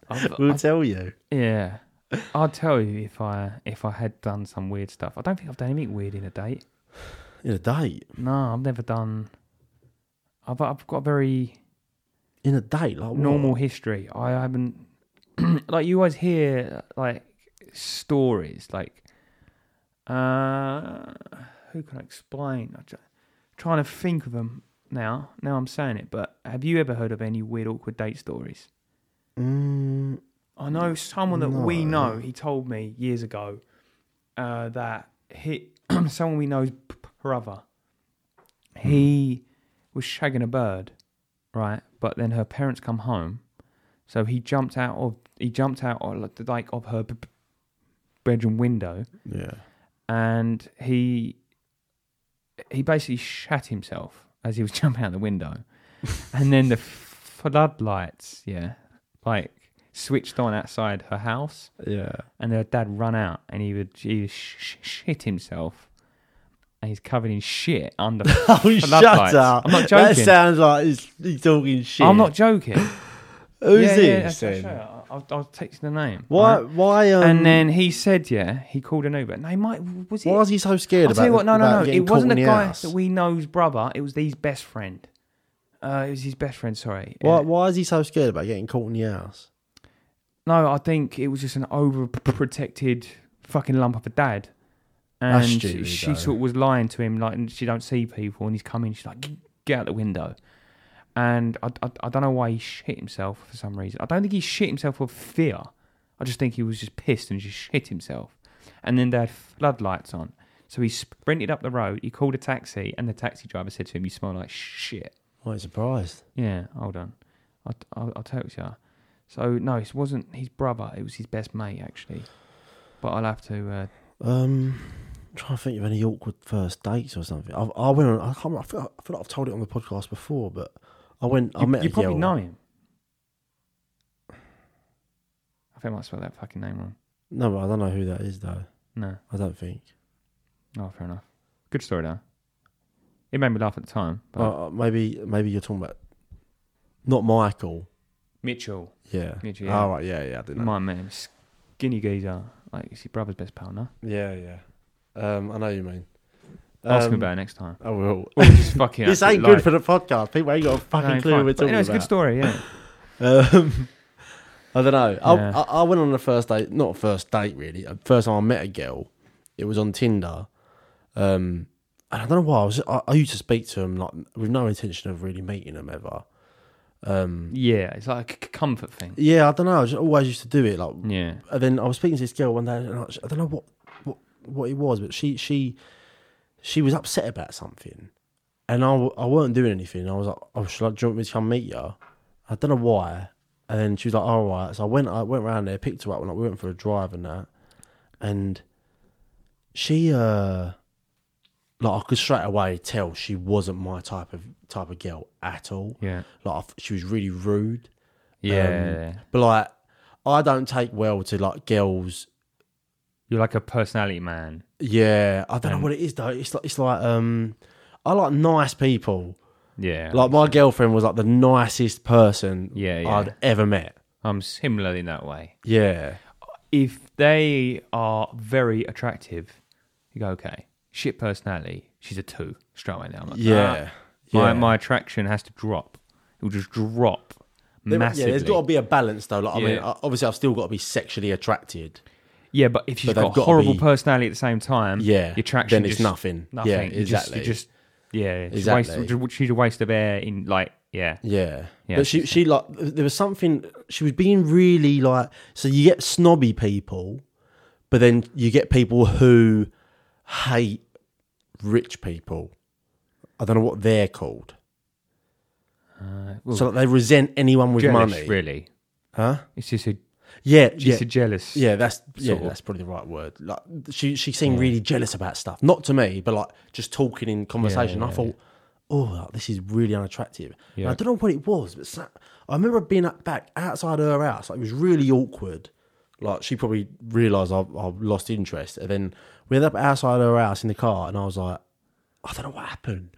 [SPEAKER 1] I've-
[SPEAKER 2] We'll
[SPEAKER 1] I've-
[SPEAKER 2] tell you.
[SPEAKER 1] yeah. I'll tell you if I if I had done some weird stuff. I don't think I've done anything weird in a date.
[SPEAKER 2] In a date.
[SPEAKER 1] No, I've never done. I've I've got a very
[SPEAKER 2] In a date, like what?
[SPEAKER 1] normal history. I haven't like you always hear like stories like uh who can I explain? I'm try- trying to think of them now. Now I'm saying it, but have you ever heard of any weird awkward date stories?
[SPEAKER 2] Mm,
[SPEAKER 1] I know someone that we know. He told me years ago uh, that he, someone we know's brother, he was shagging a bird, right? But then her parents come home, so he jumped out of he jumped out of like, like of her b- b- bedroom window,
[SPEAKER 2] yeah.
[SPEAKER 1] and he he basically shat himself as he was jumping out the window, and then the floodlights, yeah, like switched on outside her house,
[SPEAKER 2] Yeah.
[SPEAKER 1] and her dad run out, and he would he would sh- sh- shit himself, and he's covered in shit under
[SPEAKER 2] Oh, shut
[SPEAKER 1] floodlights.
[SPEAKER 2] up.
[SPEAKER 1] I'm not joking.
[SPEAKER 2] That sounds like he's, he's talking shit.
[SPEAKER 1] I'm not joking.
[SPEAKER 2] Who's
[SPEAKER 1] yeah, yeah,
[SPEAKER 2] this?
[SPEAKER 1] that's- I'll
[SPEAKER 2] then?
[SPEAKER 1] show you. I'll, I'll text the name.
[SPEAKER 2] Why?
[SPEAKER 1] right?
[SPEAKER 2] Why? Um,
[SPEAKER 1] and then he said, yeah, he called an Uber. No, he might was it?
[SPEAKER 2] why is he so scared
[SPEAKER 1] I'll
[SPEAKER 2] about?
[SPEAKER 1] tell you what, no, no, no. It wasn't a
[SPEAKER 2] the
[SPEAKER 1] guy
[SPEAKER 2] ass?
[SPEAKER 1] that we know's brother. It was his best friend. Uh, it was his best friend. Sorry.
[SPEAKER 2] Why?
[SPEAKER 1] Uh,
[SPEAKER 2] Why is he so scared about getting caught in the house?
[SPEAKER 1] No, I think it was just an overprotected fucking lump of a dad. And
[SPEAKER 2] stupid,
[SPEAKER 1] she
[SPEAKER 2] though.
[SPEAKER 1] sort of was lying to him, like, and she don't see people, and he's coming. She's like, "Get out the window." And I, I, I don't know why he shit himself for some reason. I don't think he shit himself with fear. I just think he was just pissed and just shit himself. And then they had floodlights on, so he sprinted up the road. He called a taxi, and the taxi driver said to him, "You smell like shit."
[SPEAKER 2] I'm surprised.
[SPEAKER 1] Yeah, hold on. I'll, I'll, I'll text you. So, no, it wasn't his brother. It was his best mate, actually. But I'll have to... Uh,
[SPEAKER 2] Um, I'm trying to think of any awkward first dates or something. I, I went on. I, can't, I, feel, I feel like I've told it on the podcast before, but I went. I
[SPEAKER 1] you
[SPEAKER 2] met
[SPEAKER 1] you probably know him. I think I might spell that fucking name wrong.
[SPEAKER 2] No, but I don't know who that is though.
[SPEAKER 1] No.
[SPEAKER 2] I don't think.
[SPEAKER 1] Oh, fair enough. Good story, though. It made me laugh at the time. But
[SPEAKER 2] Uh, maybe maybe you're talking about not Michael.
[SPEAKER 1] Mitchell.
[SPEAKER 2] Yeah.
[SPEAKER 1] Mitchell, yeah.
[SPEAKER 2] Oh right. Yeah. Yeah. I didn't know.
[SPEAKER 1] met him. Skinny geezer. Like, he's your brother's best pal, no?
[SPEAKER 2] Yeah. Yeah. Um, I know you mean.
[SPEAKER 1] Ask
[SPEAKER 2] Um,
[SPEAKER 1] him about it next time.
[SPEAKER 2] I will.
[SPEAKER 1] Or just fucking
[SPEAKER 2] this ain't good
[SPEAKER 1] lie.
[SPEAKER 2] for the podcast. People ain't got a fucking
[SPEAKER 1] No,
[SPEAKER 2] clue what we're talking
[SPEAKER 1] you know, it's a good story, yeah.
[SPEAKER 2] Um, I don't know.
[SPEAKER 1] Yeah.
[SPEAKER 2] I, I, I went on a first date, not a first date really. Uh, First time I met a girl, it was on Tinder. Um, and I don't know why I was. I, I used to speak to them like with no intention of really meeting them ever. Um,
[SPEAKER 1] yeah, it's like a comfort thing.
[SPEAKER 2] yeah, I don't know. I just always used to do it. Like,
[SPEAKER 1] Yeah.
[SPEAKER 2] and then I was speaking to this girl one day, and I, I don't know what, what it was, but she she she was upset about something, and I, w- I weren't doing anything. I was like, "Oh, should I, do you want me to come meet you?" I don't know why, and then she was like, "All right." So I went I went around there, picked her up, and like, we went for a drive and that, and she uh like I could straight away tell she wasn't my type of type of girl at all.
[SPEAKER 1] Yeah.
[SPEAKER 2] Like she was really rude.
[SPEAKER 1] Yeah.
[SPEAKER 2] But like, I don't take well to like girls.
[SPEAKER 1] You're like a personality man.
[SPEAKER 2] Yeah, I don't know what it is though. It's like it's like um, I like nice people.
[SPEAKER 1] Yeah.
[SPEAKER 2] Like my girlfriend was like the nicest person
[SPEAKER 1] Yeah, yeah.
[SPEAKER 2] I'd ever met.
[SPEAKER 1] I'm similar in that way.
[SPEAKER 2] Yeah,
[SPEAKER 1] If they are very attractive, you go, okay, shit personality, she's a two straight away now. I'm like,
[SPEAKER 2] yeah,
[SPEAKER 1] ah, my,
[SPEAKER 2] yeah.
[SPEAKER 1] my attraction has to drop. It will just drop
[SPEAKER 2] There-
[SPEAKER 1] massively.
[SPEAKER 2] Yeah, there's got to be a balance though. Like I mean,
[SPEAKER 1] Yeah.
[SPEAKER 2] I- obviously I've still got to be sexually attracted.
[SPEAKER 1] Yeah, but if she's
[SPEAKER 2] But
[SPEAKER 1] got a horrible
[SPEAKER 2] be-
[SPEAKER 1] personality at the same time,
[SPEAKER 2] Yeah,
[SPEAKER 1] the attraction
[SPEAKER 2] then it's
[SPEAKER 1] just-
[SPEAKER 2] nothing.
[SPEAKER 1] Nothing.
[SPEAKER 2] Yeah,
[SPEAKER 1] You just-
[SPEAKER 2] exactly.
[SPEAKER 1] you just, yeah, she's,
[SPEAKER 2] Exactly.
[SPEAKER 1] a waste, she's a waste of air in like, yeah,
[SPEAKER 2] Yeah.
[SPEAKER 1] Yeah,
[SPEAKER 2] but she she like there was something she was being really like so you get snobby people, but then you get people who hate rich people. I don't know what they're called.
[SPEAKER 1] uh, well,
[SPEAKER 2] so like, they resent anyone with
[SPEAKER 1] jealous,
[SPEAKER 2] money.
[SPEAKER 1] really.
[SPEAKER 2] Huh?
[SPEAKER 1] It's just a,
[SPEAKER 2] Yeah, yeah.
[SPEAKER 1] just a jealous.
[SPEAKER 2] Yeah, that's yeah,
[SPEAKER 1] of.
[SPEAKER 2] that's probably the right word. Like she she seemed really jealous about stuff. Not to me, but like just talking in conversation. I
[SPEAKER 1] yeah,
[SPEAKER 2] thought, oh, like, this is really unattractive. And
[SPEAKER 1] Yeah.
[SPEAKER 2] I don't know what it was, but I remember being up back outside her house. Like it was really awkward. Like she probably realised I, I lost interest, and then we ended up outside her house in the car, and I was like, I don't know what happened.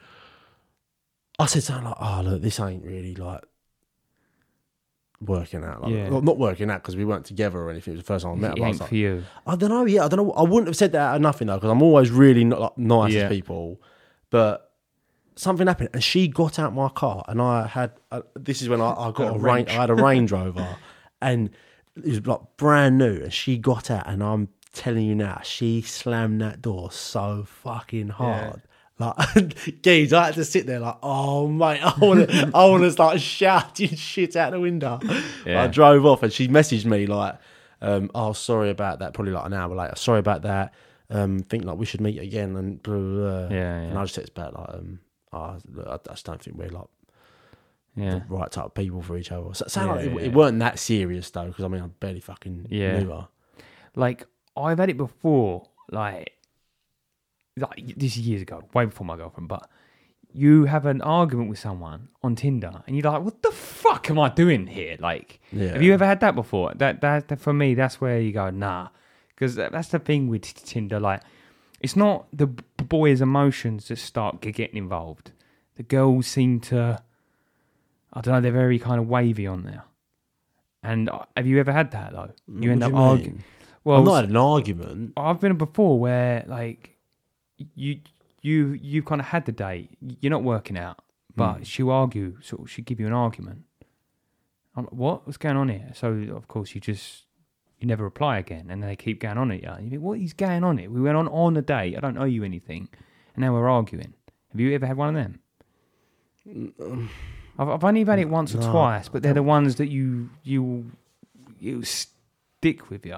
[SPEAKER 2] I said something like, "Oh, look, this ain't really like working out. Like,
[SPEAKER 1] Yeah.
[SPEAKER 2] well, not working out because we weren't together or anything. It was the first time I met
[SPEAKER 1] It.
[SPEAKER 2] I was like,
[SPEAKER 1] for you.
[SPEAKER 2] I don't know. Yeah, I don't know. I wouldn't have said that out of nothing though, because I'm always really not like, nice
[SPEAKER 1] Yeah.
[SPEAKER 2] to people. But something happened, and she got out my car, and I had. Uh, this is when I, I got
[SPEAKER 1] A
[SPEAKER 2] a, range. I had a Range Rover, and it was like brand new, and she got out, and I'm telling you now, she slammed that door so fucking hard. Like, geez, I had to sit there like, oh mate, I want to, I want to start shouting shit out the window.
[SPEAKER 1] Yeah.
[SPEAKER 2] I drove off, and she messaged me like, um, "Oh, sorry about that." Probably like an hour later. Sorry about that. Um, think like we should meet again, and blah, blah, blah.
[SPEAKER 1] Yeah,
[SPEAKER 2] And. I just text back like, um, oh, I, I just don't think we're like
[SPEAKER 1] Yeah.
[SPEAKER 2] the right type of people for each other. So it
[SPEAKER 1] Yeah,
[SPEAKER 2] like it,
[SPEAKER 1] yeah.
[SPEAKER 2] it weren't that serious though, because I mean, I barely fucking
[SPEAKER 1] Yeah.
[SPEAKER 2] knew her.
[SPEAKER 1] Like I've had it before, like like this is years ago, way before my girlfriend, but you have an argument with someone on Tinder and you're like, What the fuck am I doing here? Like
[SPEAKER 2] Yeah.
[SPEAKER 1] have you ever had that before? That that, that for me that's where you go, nah. Because that's the thing with Tinder, like it's not the b- boy's emotions that start g- getting involved. The girls seem to I don't know, they're very kind of wavy on there. And uh, have you ever had that though? You
[SPEAKER 2] What
[SPEAKER 1] end up arguing. Well,
[SPEAKER 2] I've not had an argument.
[SPEAKER 1] I've been before where like you you you kind of had the date. You're not working out, but
[SPEAKER 2] Hmm.
[SPEAKER 1] she'll argue. Sort of, she'll give you an argument. I'm like, what? What's going on here? So of course you just you never reply again, and they keep going on at you. You think, what is going on here? We went on on a date. I don't owe you anything, and now we're arguing. Have you ever had one of them? I've, I've only had it once or
[SPEAKER 2] No,
[SPEAKER 1] twice, but they're the ones that you you you stick with you.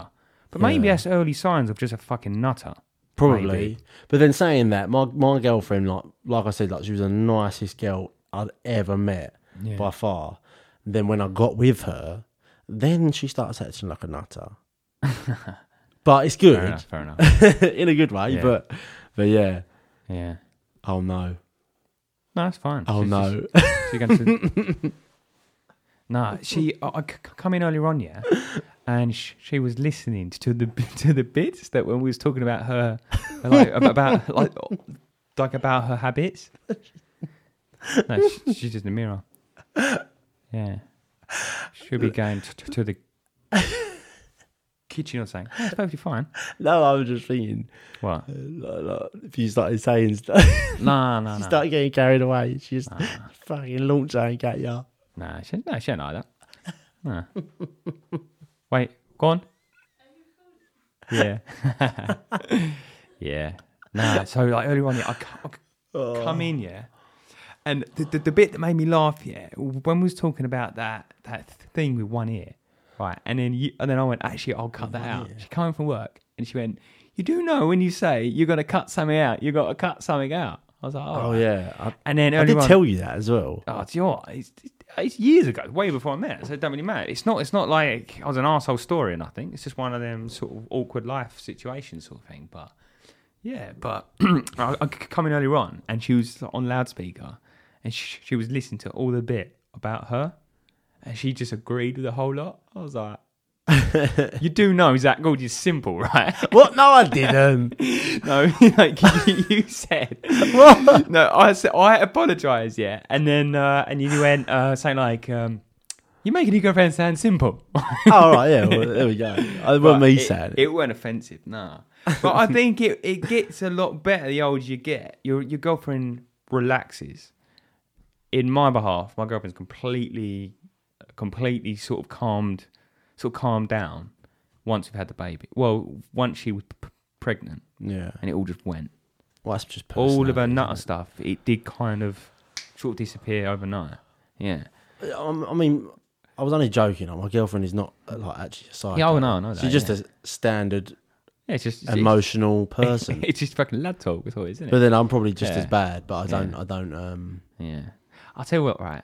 [SPEAKER 1] But maybe
[SPEAKER 2] Yeah.
[SPEAKER 1] that's early signs of just a fucking nutter.
[SPEAKER 2] Probably.
[SPEAKER 1] Maybe.
[SPEAKER 2] But then saying that, my my girlfriend, like like I said, like she was the nicest girl I'd ever met
[SPEAKER 1] Yeah.
[SPEAKER 2] by far. Then when I got with her, then she starts acting like a nutter. but it's
[SPEAKER 1] Fair
[SPEAKER 2] good
[SPEAKER 1] enough. Fair enough.
[SPEAKER 2] in a good way.
[SPEAKER 1] Yeah.
[SPEAKER 2] But but yeah.
[SPEAKER 1] Yeah.
[SPEAKER 2] Oh no.
[SPEAKER 1] No, that's fine.
[SPEAKER 2] Oh
[SPEAKER 1] She's
[SPEAKER 2] no.
[SPEAKER 1] just- she's going to. no, she. I, I come in earlier on, yeah, and sh- she was listening to the to the bits that when we was talking about her, like about like like about her habits. No, she, she's just in the mirror. Yeah, she'll be going t- t- to the kitchen or something. That's perfectly fine.
[SPEAKER 2] no, I was just thinking
[SPEAKER 1] What?
[SPEAKER 2] Uh, like, like, if you started saying stuff,
[SPEAKER 1] No, no, no.
[SPEAKER 2] started getting carried away. She just fucking launched something at you.
[SPEAKER 1] No, she, no, she ain't like that. No. Wait, go on. Yeah. yeah. Nah, so like earlier on, yeah, I, c- I c-
[SPEAKER 2] Oh.
[SPEAKER 1] come in, yeah. And the, the, the bit that made me laugh, yeah, when we was talking about that that thing with one ear, right? And then you, and then I went, actually, I'll cut that out. She came from work and she went, you do know when you say you're gonna cut something out, you got to cut something out. I was like,
[SPEAKER 2] oh, oh
[SPEAKER 1] right."
[SPEAKER 2] yeah. I,
[SPEAKER 1] And then
[SPEAKER 2] I did
[SPEAKER 1] on,
[SPEAKER 2] tell you that as well.
[SPEAKER 1] Oh, it's your. It's, it's years ago, way before I met. So it don't really matter. It's not. It's not like I was an asshole story or nothing. It's just one of them sort of awkward life situations, sort of thing. But yeah, but I, I c- come in earlier on, and she was on loudspeaker, and she, she was listening to all the bit about her, and she just agreed with the whole lot. I was like. you do know Zach Gorgeous simple, right?
[SPEAKER 2] What? No, I didn't.
[SPEAKER 1] No, like you, you said. No, I said I apologise, yeah, and then uh, and you went uh, something like, um, "You're making your girlfriend sound simple."
[SPEAKER 2] oh, right, yeah. Well, there we go. I wasn't me saying it.
[SPEAKER 1] It weren't offensive, nah. But I think it, it gets a lot better the older you get. Your your girlfriend relaxes. In my behalf, my girlfriend's completely, completely sort of calmed, sort of calmed down once we've had the baby. Well, once she was p- pregnant,
[SPEAKER 2] Yeah.
[SPEAKER 1] and it all just went.
[SPEAKER 2] Well, that's just
[SPEAKER 1] all of her nutter
[SPEAKER 2] isn't
[SPEAKER 1] stuff, it did kind of sort of disappear overnight. Yeah.
[SPEAKER 2] Um, I mean, I was only joking. Like, my girlfriend is not uh, like actually a psycho.
[SPEAKER 1] Yeah, oh, no, that,
[SPEAKER 2] She's just
[SPEAKER 1] yeah.
[SPEAKER 2] a standard
[SPEAKER 1] Yeah, it's just it's,
[SPEAKER 2] emotional person.
[SPEAKER 1] It's just fucking lad talk, that's all, isn't it?
[SPEAKER 2] but then I'm probably just
[SPEAKER 1] Yeah.
[SPEAKER 2] as bad. But I don't.
[SPEAKER 1] Yeah.
[SPEAKER 2] I don't. Um.
[SPEAKER 1] yeah. I'll tell you what, right?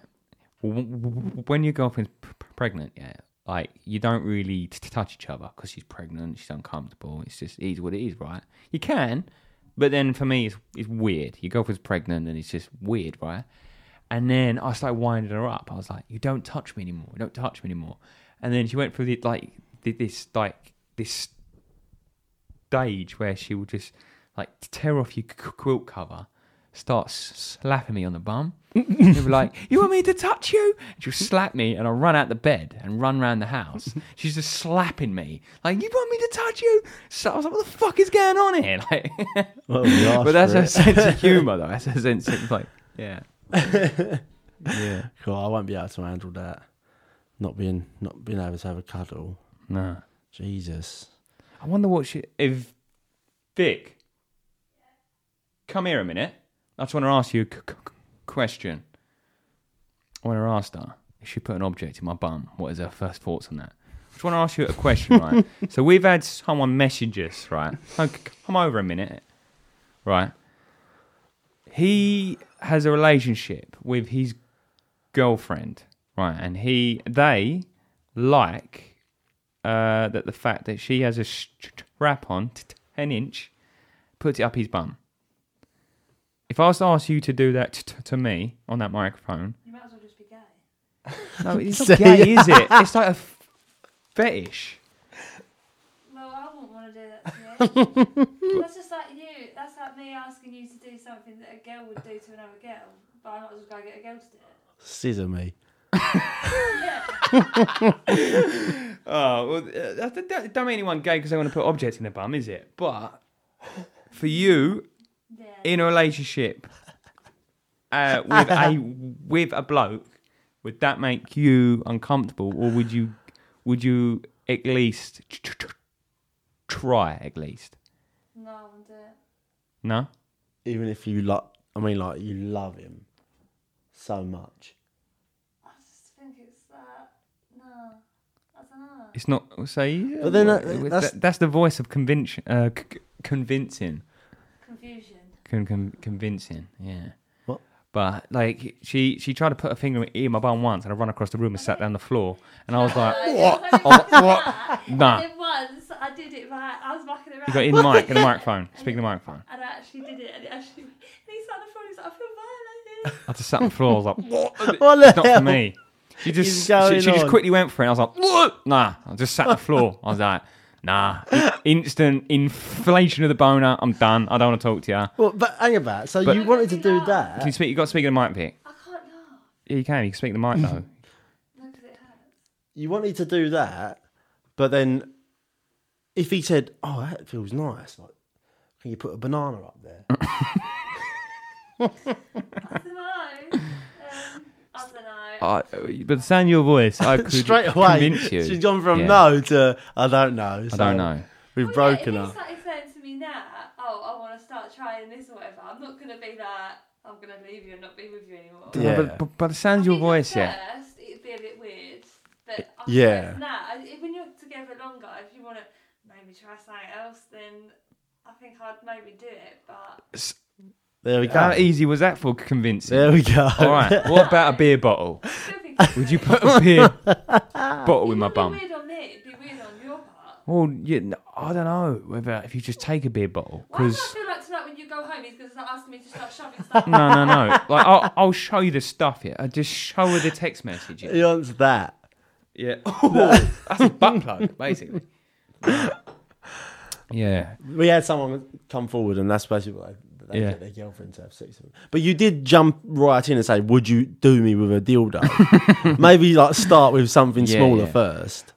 [SPEAKER 1] When your girlfriend's pregnant, yeah, like you don't really t- touch each other because she's pregnant, she's uncomfortable. It's just it is what it is, right? You can, but then for me, it's it's weird. Your girlfriend's pregnant, and it's just weird, right? And then I started winding her up. I was like, "You don't touch me anymore. You don't touch me anymore." And then she went through the like th- this like this stage where she would just like tear off your quilt cover, start slapping me on the bum. She'd be like, "You want me to touch you?" And she'll slap me, and I'll run out the bed and run around the house. She's just slapping me, like, "You want me to touch you?" So I was like, "What the fuck is going on here?" Like,
[SPEAKER 2] Well,
[SPEAKER 1] but that's her
[SPEAKER 2] it.
[SPEAKER 1] sense of humour, though. That's her sense of like, yeah, yeah.
[SPEAKER 2] Cool, I won't be able to handle that. Not being not being able to have a cuddle.
[SPEAKER 1] No,
[SPEAKER 2] Jesus.
[SPEAKER 1] I wonder what she if Vic, come here a minute. I just want to ask you a c- c- question. I want to ask her if she put an object in my bum. What is her first thoughts on that? I just want to ask you a question, right? so we've had someone message us, right? Come over a minute, right? He has a relationship with his girlfriend, right? And he, they like uh, that the fact that she has a strap on, t- 10 inch, puts it up his bum. If I was to ask you to do that t- t- to me on that microphone,
[SPEAKER 4] You might as well just be gay.
[SPEAKER 1] no, it's not gay, is it? It's like a f- fetish.
[SPEAKER 4] Well, I wouldn't want to do that to you. That's just like you. That's like me asking you to do something that a girl would do to another girl, but I might as well go get a girl to do it.
[SPEAKER 2] Scissor me.
[SPEAKER 4] Yeah.
[SPEAKER 1] Oh, well, uh, that, that, that don't mean anyone gay because they want to put objects in their bum, is it? But for you,
[SPEAKER 4] Yeah.
[SPEAKER 1] In a relationship uh, with a with a bloke, would that make you uncomfortable, or would you would you at least tr- tr- tr- try at least?
[SPEAKER 4] no, I wouldn't do it.
[SPEAKER 1] No.
[SPEAKER 2] Even if you like, I mean, like you love him so much.
[SPEAKER 4] I just think it's that. No. I don't know.
[SPEAKER 1] It's not. Say,
[SPEAKER 2] But then, uh,
[SPEAKER 1] that's,
[SPEAKER 2] that's-
[SPEAKER 1] that's the voice of convincing. Uh, c- c- convincing.
[SPEAKER 4] Confusion.
[SPEAKER 1] Con- con- convincing. Yeah.
[SPEAKER 2] What?
[SPEAKER 1] But like she, she tried to put her finger in my bum once, and I run across the room and sat down on the floor, and I was like,
[SPEAKER 4] what?
[SPEAKER 1] oh, what? Nah.
[SPEAKER 4] And then once I did it right, I was mucking around.
[SPEAKER 1] You got in the mic, in the microphone. Speak in the microphone.
[SPEAKER 4] And I actually did it, and it actually. And he sat on the floor, he was like, I feel violated.
[SPEAKER 1] I just sat on the floor. I was like, what?
[SPEAKER 2] What the
[SPEAKER 1] It's not
[SPEAKER 2] hell?
[SPEAKER 1] for me. She
[SPEAKER 2] Is
[SPEAKER 1] just,
[SPEAKER 2] going
[SPEAKER 1] she, she just
[SPEAKER 2] on?
[SPEAKER 1] quickly went for it. And I was like, what? Nah. I just sat on the floor. I was like, nah. Instant inflation of the boner. I'm done. I don't want to talk to you.
[SPEAKER 2] Well, but hang about. So
[SPEAKER 1] But-
[SPEAKER 2] you wanted to do that?
[SPEAKER 1] Can you speak? You got to speak in the mic, Vic.
[SPEAKER 4] I can't laugh.
[SPEAKER 1] Yeah, you can. You can speak in the mic though.
[SPEAKER 4] No, because it hurts.
[SPEAKER 2] You wanted to do that, but then if he said, "Oh, that feels nice," like, can you put a banana up there?
[SPEAKER 4] I don't know. Um, I don't know.
[SPEAKER 1] Uh, but the sound of your voice, I could
[SPEAKER 2] Straight away,
[SPEAKER 1] convince you.
[SPEAKER 2] she's gone from
[SPEAKER 1] Yeah.
[SPEAKER 2] no to I don't know.
[SPEAKER 1] I
[SPEAKER 2] so
[SPEAKER 1] don't know.
[SPEAKER 2] We've
[SPEAKER 4] Well,
[SPEAKER 2] broken
[SPEAKER 4] yeah,
[SPEAKER 2] up.
[SPEAKER 4] if he started saying to me now, oh, I want to start trying this or whatever, I'm not going to be that, I'm going to leave you and not be with you anymore.
[SPEAKER 2] Yeah.
[SPEAKER 1] But, but, but the sound of your
[SPEAKER 4] I think
[SPEAKER 1] voice,
[SPEAKER 4] at
[SPEAKER 1] yeah.
[SPEAKER 4] First, it'd be a bit weird. But I
[SPEAKER 2] Yeah.
[SPEAKER 4] suppose now, I- when you're together longer, if you want to maybe try something else, then I think I'd maybe do it. But
[SPEAKER 2] There we go.
[SPEAKER 1] How easy was that for convincing?
[SPEAKER 2] There we go.
[SPEAKER 1] All right. What about a beer bottle?
[SPEAKER 4] I still think
[SPEAKER 1] Would you put a beer bottle in my
[SPEAKER 4] It wouldn't
[SPEAKER 1] bum?
[SPEAKER 4] be weird on me, it'd be weird on your part.
[SPEAKER 1] Well, yeah, I don't know whether if you just take a beer bottle
[SPEAKER 4] Why do I
[SPEAKER 1] because
[SPEAKER 4] feel like tonight when you go home, he's going to start asking me to start shoving stuff?
[SPEAKER 1] no, no, no. Like I'll, I'll show you the stuff. Yeah, I just show her the text message.
[SPEAKER 2] He wants that.
[SPEAKER 1] Yeah, that's a butt plug, basically. Yeah,
[SPEAKER 2] We had someone come forward, and that's basically what they, they
[SPEAKER 1] Yeah.
[SPEAKER 2] get their girlfriend to have sex with. them. But you did jump right in and say, "Would you do me with a dildo?" Maybe like start with something
[SPEAKER 1] Yeah,
[SPEAKER 2] smaller
[SPEAKER 1] yeah.
[SPEAKER 2] first.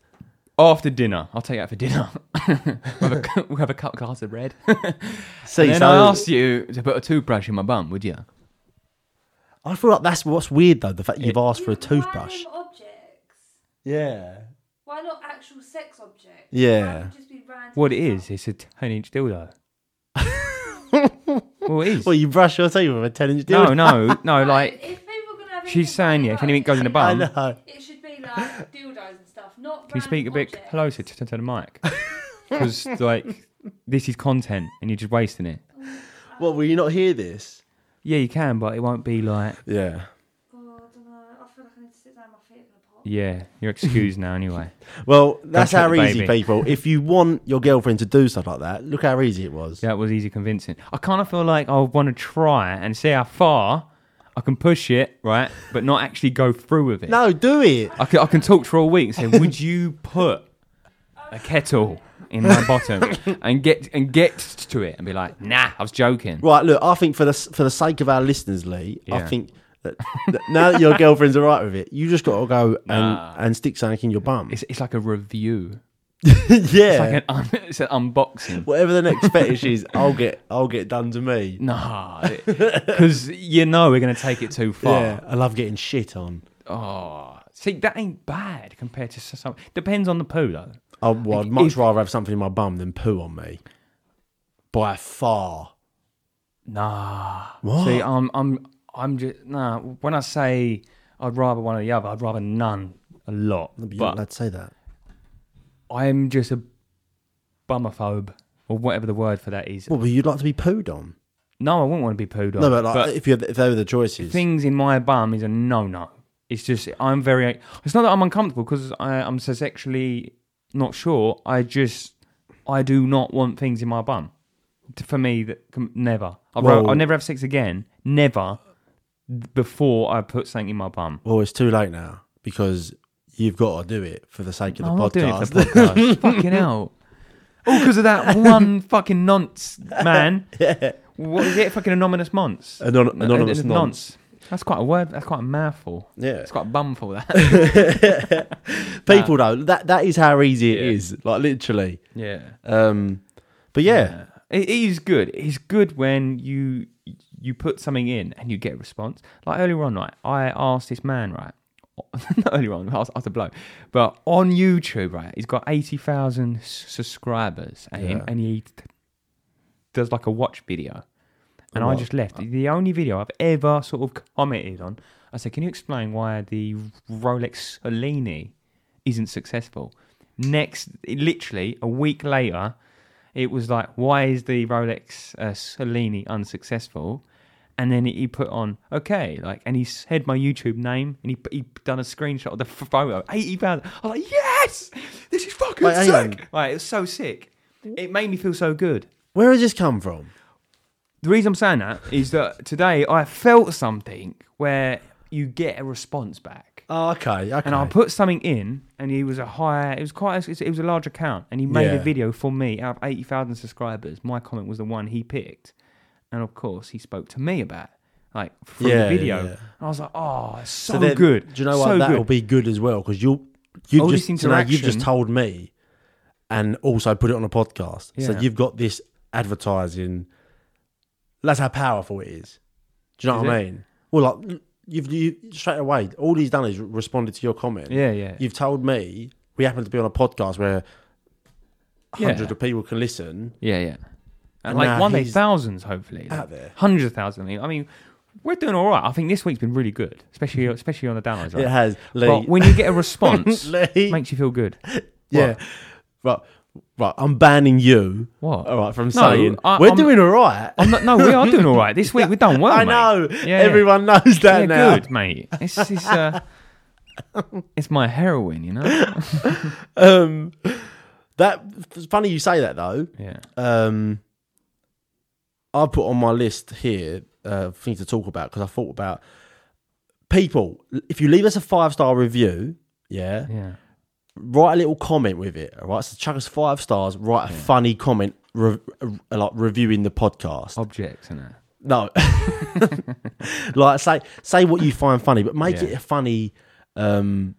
[SPEAKER 1] after dinner, I'll take you out for dinner. we'll, have a, cu- we'll have a cup glass of red.
[SPEAKER 2] See,
[SPEAKER 1] and then
[SPEAKER 2] so
[SPEAKER 1] I asked you to put a toothbrush in my bum, would you?
[SPEAKER 2] I feel like that's what's weird though. The fact you've asked for a toothbrush.
[SPEAKER 4] Random objects.
[SPEAKER 2] Yeah.
[SPEAKER 4] Why not actual sex objects?
[SPEAKER 2] Yeah.
[SPEAKER 4] Why would it just be random
[SPEAKER 1] What it
[SPEAKER 4] stuff?
[SPEAKER 1] is, it's a ten-inch dildo. Well, it is.
[SPEAKER 2] Well, you brush your teeth with a ten-inch
[SPEAKER 1] no,
[SPEAKER 2] dildo.
[SPEAKER 1] no, no.
[SPEAKER 4] No,
[SPEAKER 1] Like
[SPEAKER 4] if people are have
[SPEAKER 1] she's saying, yeah, if
[SPEAKER 4] the
[SPEAKER 1] anything goes in the
[SPEAKER 2] I
[SPEAKER 1] bum,
[SPEAKER 2] know.
[SPEAKER 4] It should be like dildos and stuff, not.
[SPEAKER 1] Can you speak a bit
[SPEAKER 4] random
[SPEAKER 1] closer to, to the mic? Because like this is content and you're just wasting it.
[SPEAKER 2] Oh, what will you not hear this?
[SPEAKER 1] Yeah, you can, but it won't be like.
[SPEAKER 2] Yeah.
[SPEAKER 4] Oh, I don't know. I feel like I need to sit down. My feet are gonna pop.
[SPEAKER 1] Yeah, you're excused now anyway.
[SPEAKER 2] Well, that's how
[SPEAKER 1] the
[SPEAKER 2] easy,
[SPEAKER 1] baby.
[SPEAKER 2] people. If you want your girlfriend to do stuff like that, look how easy it was.
[SPEAKER 1] That was easy convincing. I kind of feel like I want to try and see how far I can push it, right? But not actually go through with it.
[SPEAKER 2] No, do it.
[SPEAKER 1] I can, I can talk for a week and say, would you put a kettle in my bottom and get and get to it and be like, nah, I was joking.
[SPEAKER 2] Right, look, I think for the for the sake of our listeners, Lee, I think that, that now that your girlfriend's all right with it, you just got to go and,
[SPEAKER 1] Nah.
[SPEAKER 2] and stick something in your bum.
[SPEAKER 1] It's, it's like a review.
[SPEAKER 2] yeah,
[SPEAKER 1] It's like an un, it's an unboxing.
[SPEAKER 2] whatever the next fetish is, I'll get I'll get done to me.
[SPEAKER 1] Nah, because you know we're going to take it too far.
[SPEAKER 2] Yeah, I love getting shit on.
[SPEAKER 1] Oh, see, that ain't bad compared to some. Depends on the poo though.
[SPEAKER 2] I, well, I'd much rather have something in my bum than poo on me. By far.
[SPEAKER 1] Nah.
[SPEAKER 2] What?
[SPEAKER 1] See, I'm, I'm, I'm just nah. When I say I'd rather one or the other, I'd rather none a lot.
[SPEAKER 2] But
[SPEAKER 1] But
[SPEAKER 2] to say that.
[SPEAKER 1] I'm just a bumophobe or whatever the word for that is.
[SPEAKER 2] Well, but you'd like to be pooed on.
[SPEAKER 1] No, I wouldn't want to be pooed on.
[SPEAKER 2] No, but like if you if they were the choices,
[SPEAKER 1] things in my bum is a no-no. It's just I'm very. It's not that I'm uncomfortable because I'm so sexually not sure. I just I do not want things in my bum. For me, that com- never. I'd
[SPEAKER 2] Well-
[SPEAKER 1] I'll never have sex again. Never before I put something in my bum.
[SPEAKER 2] well, it's too late now because you've got to do it for the sake of
[SPEAKER 1] I'm
[SPEAKER 2] the
[SPEAKER 1] not doing it
[SPEAKER 2] podcast.
[SPEAKER 1] for the podcast. fucking hell. All because of that one fucking nonce, man. What is it? Fucking anonymous months.
[SPEAKER 2] Anon- anonymous
[SPEAKER 1] Uh, uh,
[SPEAKER 2] nonce.
[SPEAKER 1] That's quite a word. That's quite a mouthful.
[SPEAKER 2] Yeah.
[SPEAKER 1] It's quite a bumful. That.
[SPEAKER 2] People though, that that is how easy it is. Like literally.
[SPEAKER 1] yeah.
[SPEAKER 2] Um, but yeah,
[SPEAKER 1] It is good. It's good when you you put something in and you get a response. Like earlier on, right? I asked this man, right? Not earlier on, I asked, asked a bloke, but on YouTube, right? He's got eighty thousand subscribers, and,
[SPEAKER 2] Yeah.
[SPEAKER 1] and he t- does like a watch video. And I
[SPEAKER 2] what?
[SPEAKER 1] just left. The only video I've ever sort of commented on. I said, "Can you explain why the Rolex Cellini isn't successful?" Next, literally a week later, it was like, why is the Rolex uh, Cellini unsuccessful? And then he put on, okay, like, and he said my YouTube name, and he he done a screenshot of the photo, eighty thousand. I was like, yes, this is fucking
[SPEAKER 2] Wait, hang on.
[SPEAKER 1] sick. Like, it was so sick. It made me feel so good.
[SPEAKER 2] where has this come from?
[SPEAKER 1] The reason I'm saying that is that today I felt something where you get a response back.
[SPEAKER 2] Oh, okay, okay.
[SPEAKER 1] And I put something in, and he was a higher. It was quite. A, it was a large account, and he made
[SPEAKER 2] Yeah.
[SPEAKER 1] a video for me out of eighty thousand subscribers. My comment was the one he picked, and of course he spoke to me about it, like through
[SPEAKER 2] Yeah,
[SPEAKER 1] the video.
[SPEAKER 2] yeah.
[SPEAKER 1] And I was like, oh, it's so,
[SPEAKER 2] then,
[SPEAKER 1] good.
[SPEAKER 2] Do you know what?
[SPEAKER 1] So
[SPEAKER 2] That'll
[SPEAKER 1] good.
[SPEAKER 2] be good as well because you'll you
[SPEAKER 1] All
[SPEAKER 2] just
[SPEAKER 1] this
[SPEAKER 2] so now you've just told me, and also put it on a podcast. So
[SPEAKER 1] Yeah.
[SPEAKER 2] you've got this advertising. That's how powerful it is. Do you know
[SPEAKER 1] Is
[SPEAKER 2] what I mean? Well, like you've you straight away. All he's done is responded to your comment.
[SPEAKER 1] Yeah, yeah.
[SPEAKER 2] You've told me we happen to be on a podcast where
[SPEAKER 1] Yeah.
[SPEAKER 2] hundreds of people can listen.
[SPEAKER 1] Yeah, yeah. And, like one day,
[SPEAKER 2] he's
[SPEAKER 1] thousands, hopefully.
[SPEAKER 2] out there.
[SPEAKER 1] Hundreds of thousands. I mean, I mean, we're doing all right. I think this week's been really good, especially especially on the downloads. Right?
[SPEAKER 2] It has. Lee.
[SPEAKER 1] But when you get a response,
[SPEAKER 2] Lee.
[SPEAKER 1] makes you feel good.
[SPEAKER 2] yeah. Right. Right. I'm banning you.
[SPEAKER 1] What?
[SPEAKER 2] All right. From
[SPEAKER 1] No,
[SPEAKER 2] saying
[SPEAKER 1] I-
[SPEAKER 2] we're
[SPEAKER 1] I'm-
[SPEAKER 2] doing all right.
[SPEAKER 1] I'm not, no, we are doing all right this week. We've done well.
[SPEAKER 2] I
[SPEAKER 1] mate.
[SPEAKER 2] know.
[SPEAKER 1] Yeah,
[SPEAKER 2] Everyone knows that
[SPEAKER 1] yeah,
[SPEAKER 2] now.
[SPEAKER 1] good, mate. It's it's, uh, it's my heroin, you know.
[SPEAKER 2] Um, that it's funny you say that though.
[SPEAKER 1] Yeah.
[SPEAKER 2] Um, I put on my list here uh, things to talk about because I thought about people. If you leave us a five star review, yeah,
[SPEAKER 1] Yeah.
[SPEAKER 2] write a little comment with it. All right, so chuck us five stars. Write a funny comment, re- uh, like reviewing the podcast.
[SPEAKER 1] Objects and it?
[SPEAKER 2] No, like say say what you find funny, but make
[SPEAKER 1] Yeah.
[SPEAKER 2] it a funny, um,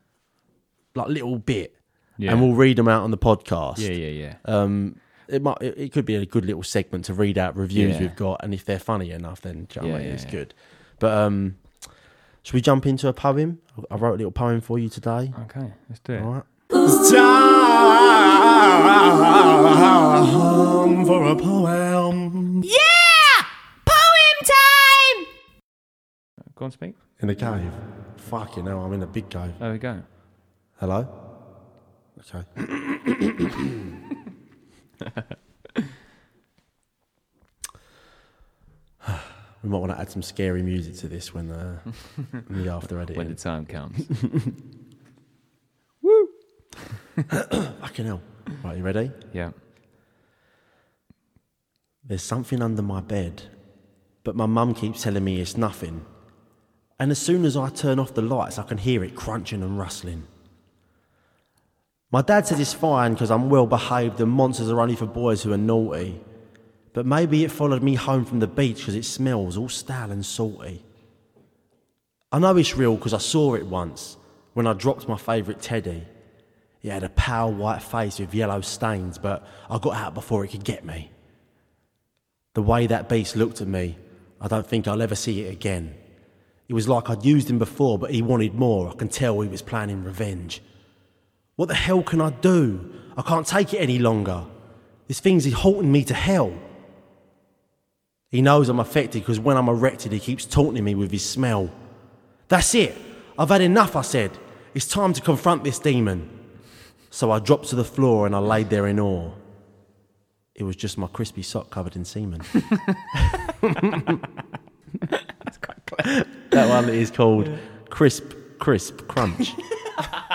[SPEAKER 2] like little bit,
[SPEAKER 1] Yeah.
[SPEAKER 2] and we'll read them out on the podcast.
[SPEAKER 1] Yeah, yeah, yeah.
[SPEAKER 2] Um, it might it, it could be a good little segment to read out reviews
[SPEAKER 1] Yeah.
[SPEAKER 2] we've got, and if they're funny enough, then do you know what I
[SPEAKER 1] Yeah,
[SPEAKER 2] mean?
[SPEAKER 1] yeah,
[SPEAKER 2] it's
[SPEAKER 1] yeah.
[SPEAKER 2] good. But um, should we jump into a poem? I wrote a little poem for you today.
[SPEAKER 1] Okay, let's do it.
[SPEAKER 2] All right.
[SPEAKER 5] It's time for a poem. Yeah! Poem time!
[SPEAKER 1] Go on, speak.
[SPEAKER 2] In the cave. Fucking hell, I'm in a big cave.
[SPEAKER 1] There we go.
[SPEAKER 2] Hello. Okay. we might want to add some scary music to this when uh, in the after edit.
[SPEAKER 1] When the time comes. Woo!
[SPEAKER 2] Fucking hell. Right, you ready?
[SPEAKER 1] yeah.
[SPEAKER 2] There's something under my bed, but my mum keeps telling me it's nothing. And as soon as I turn off the lights, I can hear it crunching and rustling. My dad says it's fine because I'm well behaved and monsters are only for boys who are naughty. But maybe it followed me home from the beach because it smells all stale and salty. I know it's real because I saw it once when I dropped my favourite teddy. It had a pale white face with yellow stains, but I got out before it could get me. The way that beast looked at me, I don't think I'll ever see it again. It was like I'd used him before, but he wanted more. I can tell he was planning revenge. What the hell can I do? I can't take it any longer. This thing's haunting me to hell. He knows I'm affected because when I'm erected, he keeps taunting me with his smell. That's it. I've had enough, I said. It's time to confront this demon. So I dropped to the floor and I laid there in awe. It was just my crispy sock covered in semen. that one is called Crisp, Crisp, Crunch.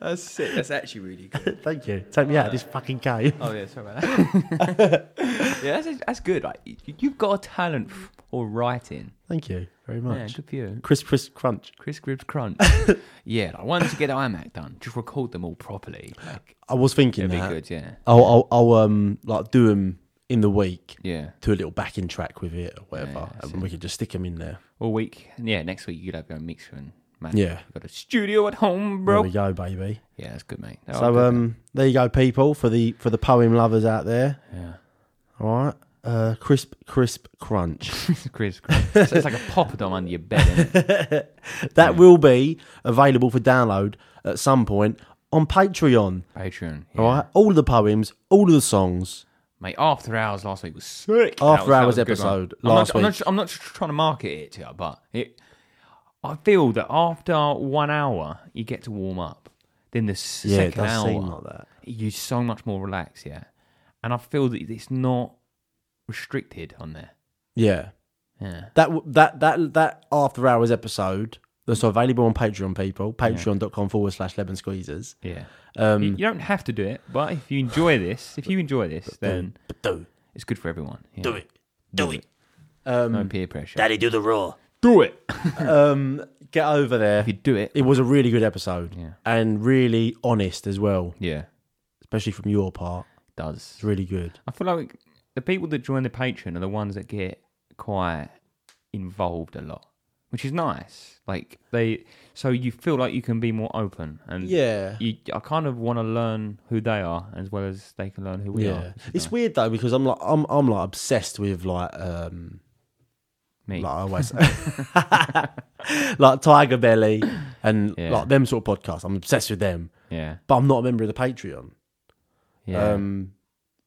[SPEAKER 1] That's sick. That's actually really good.
[SPEAKER 2] Thank you. Take me out of this fucking cave.
[SPEAKER 1] Oh yeah, sorry about that. yeah, that's, that's good. Like you, you've got a talent for writing.
[SPEAKER 2] Thank you very
[SPEAKER 1] Yeah,
[SPEAKER 2] much.
[SPEAKER 1] good for you.
[SPEAKER 2] Crisp, Crisp, Crunch.
[SPEAKER 1] Chris Gribbs Crunch. yeah, like once you get iMac done, just record them all properly. Like
[SPEAKER 2] I was thinking
[SPEAKER 1] it'd be
[SPEAKER 2] that.
[SPEAKER 1] good. Yeah,
[SPEAKER 2] I'll, I'll, I'll um like do them in the week.
[SPEAKER 1] yeah.
[SPEAKER 2] Do a little backing track with it or whatever, and we could just stick them in there.
[SPEAKER 1] All week. And Yeah, next week you could have your own mixer and man.
[SPEAKER 2] Yeah.
[SPEAKER 1] You've got a studio at home, bro.
[SPEAKER 2] There we go, baby.
[SPEAKER 1] Yeah, that's good, mate.
[SPEAKER 2] So
[SPEAKER 1] good,
[SPEAKER 2] um, there you go, people, for the for the poem lovers out there.
[SPEAKER 1] yeah.
[SPEAKER 2] All right, uh, crisp, crisp, crunch.
[SPEAKER 1] Chris, Chris. so it's like a poppadom under your bed. Isn't it?
[SPEAKER 2] that will be available for download at some point on Patreon.
[SPEAKER 1] Patreon. Yeah.
[SPEAKER 2] All right, all of the poems, all of the songs.
[SPEAKER 1] Mate, After Hours last week was sick.
[SPEAKER 2] After Hours episode.
[SPEAKER 1] I'm
[SPEAKER 2] last
[SPEAKER 1] not, I'm
[SPEAKER 2] week.
[SPEAKER 1] not, I'm not trying to market it to you, but it, I feel that after one hour, you get to warm up. Then the s-
[SPEAKER 2] Yeah, it
[SPEAKER 1] second
[SPEAKER 2] does
[SPEAKER 1] hour,
[SPEAKER 2] seem like that.
[SPEAKER 1] you're so much more relaxed, yeah. And I feel that it's not restricted on there.
[SPEAKER 2] Yeah,
[SPEAKER 1] Yeah.
[SPEAKER 2] that w- that that that after hours episode that's available on Patreon. People, patreon.com forward slash lemon squeezers.
[SPEAKER 1] Yeah.
[SPEAKER 2] Um,
[SPEAKER 1] you, you don't have to do it, but if you enjoy this, if you enjoy this, then
[SPEAKER 2] but do
[SPEAKER 1] it's good for everyone. Yeah.
[SPEAKER 2] do it, do it.
[SPEAKER 1] No peer pressure.
[SPEAKER 2] Daddy, do the raw.
[SPEAKER 1] do it.
[SPEAKER 2] um, get over there.
[SPEAKER 1] if you do it,
[SPEAKER 2] It was a really good episode
[SPEAKER 1] Yeah.
[SPEAKER 2] and really honest as well,
[SPEAKER 1] yeah,
[SPEAKER 2] especially from your part.
[SPEAKER 1] it does.
[SPEAKER 2] It's really good.
[SPEAKER 1] I feel like the people that join the Patreon are the ones that get quite involved a lot, which is nice. Like they, so you feel like you can be more open, and
[SPEAKER 2] Yeah.
[SPEAKER 1] you, I kind of want to learn who they are as well as they can learn who we
[SPEAKER 2] yeah,
[SPEAKER 1] are.
[SPEAKER 2] it's
[SPEAKER 1] nice.
[SPEAKER 2] weird though because I'm like I'm I'm like obsessed with like um
[SPEAKER 1] Me,
[SPEAKER 2] like I always like Tiger Belly and
[SPEAKER 1] Yeah.
[SPEAKER 2] like them sort of podcasts. I'm obsessed with them,
[SPEAKER 1] yeah,
[SPEAKER 2] but I'm not a member of the Patreon.
[SPEAKER 1] yeah,
[SPEAKER 2] Um,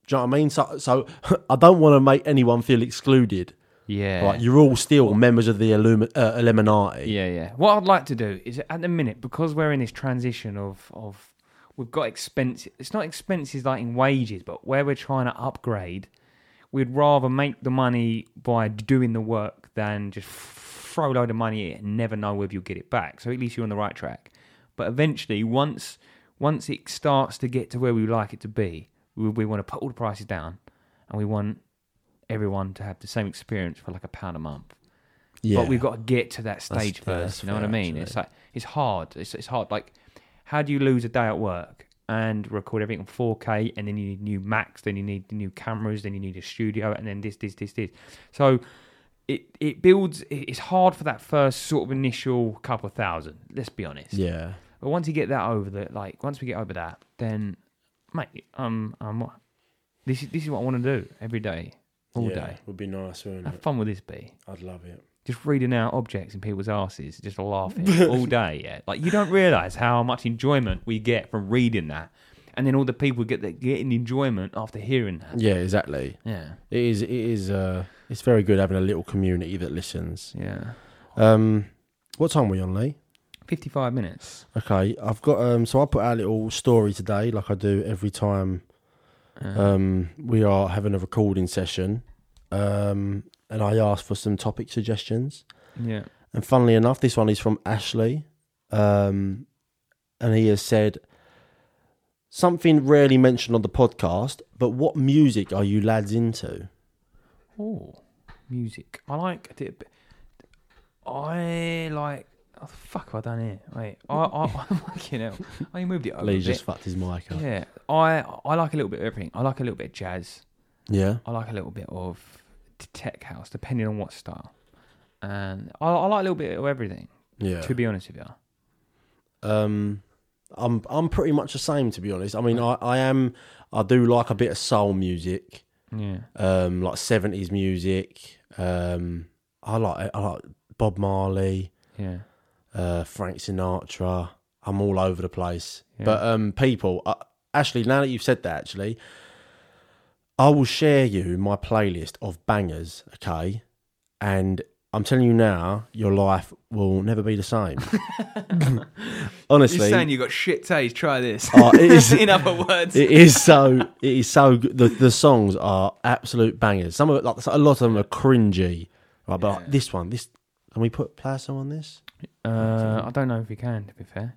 [SPEAKER 2] do you know what I mean? So so I don't want to make anyone feel excluded.
[SPEAKER 1] Yeah.
[SPEAKER 2] Like you're all still members of the Illumi- uh, Illuminati.
[SPEAKER 1] Yeah, yeah. What I'd like to do is at the minute because we're in this transition of of we've got expenses. It's not expenses like in wages, but where we're trying to upgrade, we'd rather make the money by doing the work than just throw a load of money at it and never know whether you'll get it back. So at least you're on the right track. But eventually, once once it starts to get to where we like it to be, we, we want to put all the prices down, and we want everyone to have the same experience for like a pound a month
[SPEAKER 2] yeah.
[SPEAKER 1] but we've got to get to that stage
[SPEAKER 2] yeah,
[SPEAKER 1] first.
[SPEAKER 2] that's
[SPEAKER 1] You know what I
[SPEAKER 2] fair,
[SPEAKER 1] mean? It's like it's hard. It's it's hard. Like, how do you lose a day at work and record everything in 4K, and then you need new Macs, then you need new cameras, then you need a studio, and then this, this, this, this. So it it builds. It's hard for that first sort of initial couple of thousand. Let's be honest.
[SPEAKER 2] yeah.
[SPEAKER 1] But once you get that over the like, once we get over that, then mate, um, um, this is this is what I want to do every day, all
[SPEAKER 2] yeah,
[SPEAKER 1] day.
[SPEAKER 2] Would be nice, wouldn't
[SPEAKER 1] How
[SPEAKER 2] it?
[SPEAKER 1] fun would this be?
[SPEAKER 2] I'd love it.
[SPEAKER 1] just reading out objects in people's asses, just laughing all day. Yeah, like you don't realize how much enjoyment we get from reading that, and then all the people get that getting enjoyment after hearing that.
[SPEAKER 2] Yeah, exactly.
[SPEAKER 1] Yeah,
[SPEAKER 2] It is. It is. Uh, it's very good having a little community that listens.
[SPEAKER 1] yeah.
[SPEAKER 2] Um, what time are we on, Lee?
[SPEAKER 1] Fifty-five minutes.
[SPEAKER 2] Okay, I've got. Um, so I put out a little story today, like I do every time.
[SPEAKER 1] Uh,
[SPEAKER 2] Um, we are having a recording session, um, and I asked for some topic suggestions.
[SPEAKER 1] yeah.
[SPEAKER 2] And funnily enough, this one is from Ashley, um, and he has said something rarely mentioned on the podcast. But what music are you lads into?
[SPEAKER 1] Oh, music. I like. I like Oh, the fuck have I done here? Wait, I, I, I'm fucking hell. I moved it over.
[SPEAKER 2] Lee
[SPEAKER 1] a
[SPEAKER 2] just fucked his mic up.
[SPEAKER 1] Yeah, I I like a little bit of everything. I like a little bit of jazz.
[SPEAKER 2] Yeah.
[SPEAKER 1] I like a little bit of tech house, depending on what style. And I, I like a little bit of everything.
[SPEAKER 2] Yeah.
[SPEAKER 1] To be honest with you.
[SPEAKER 2] Um, I'm I'm pretty much the same to be honest. I mean, I, I am I do like a bit of soul music,
[SPEAKER 1] Yeah.
[SPEAKER 2] um, like seventies music. Um, I like I like Bob Marley,
[SPEAKER 1] Yeah.
[SPEAKER 2] Uh, Frank Sinatra. I'm all over the place.
[SPEAKER 1] Yeah.
[SPEAKER 2] But um, people, uh, actually, now that you've said that, actually, I will share you my playlist of bangers. Okay, and I'm telling you now, your life will never be the same. Honestly,
[SPEAKER 1] You're saying you got shit taste. Try this.
[SPEAKER 2] Oh, it is-
[SPEAKER 1] In other words.
[SPEAKER 2] It is so. It is so. good. The the songs are absolute bangers. Some of it, like a lot of them are cringy, right? But like this one, this can we put song on this?
[SPEAKER 1] Uh, I don't know if you can. To be fair.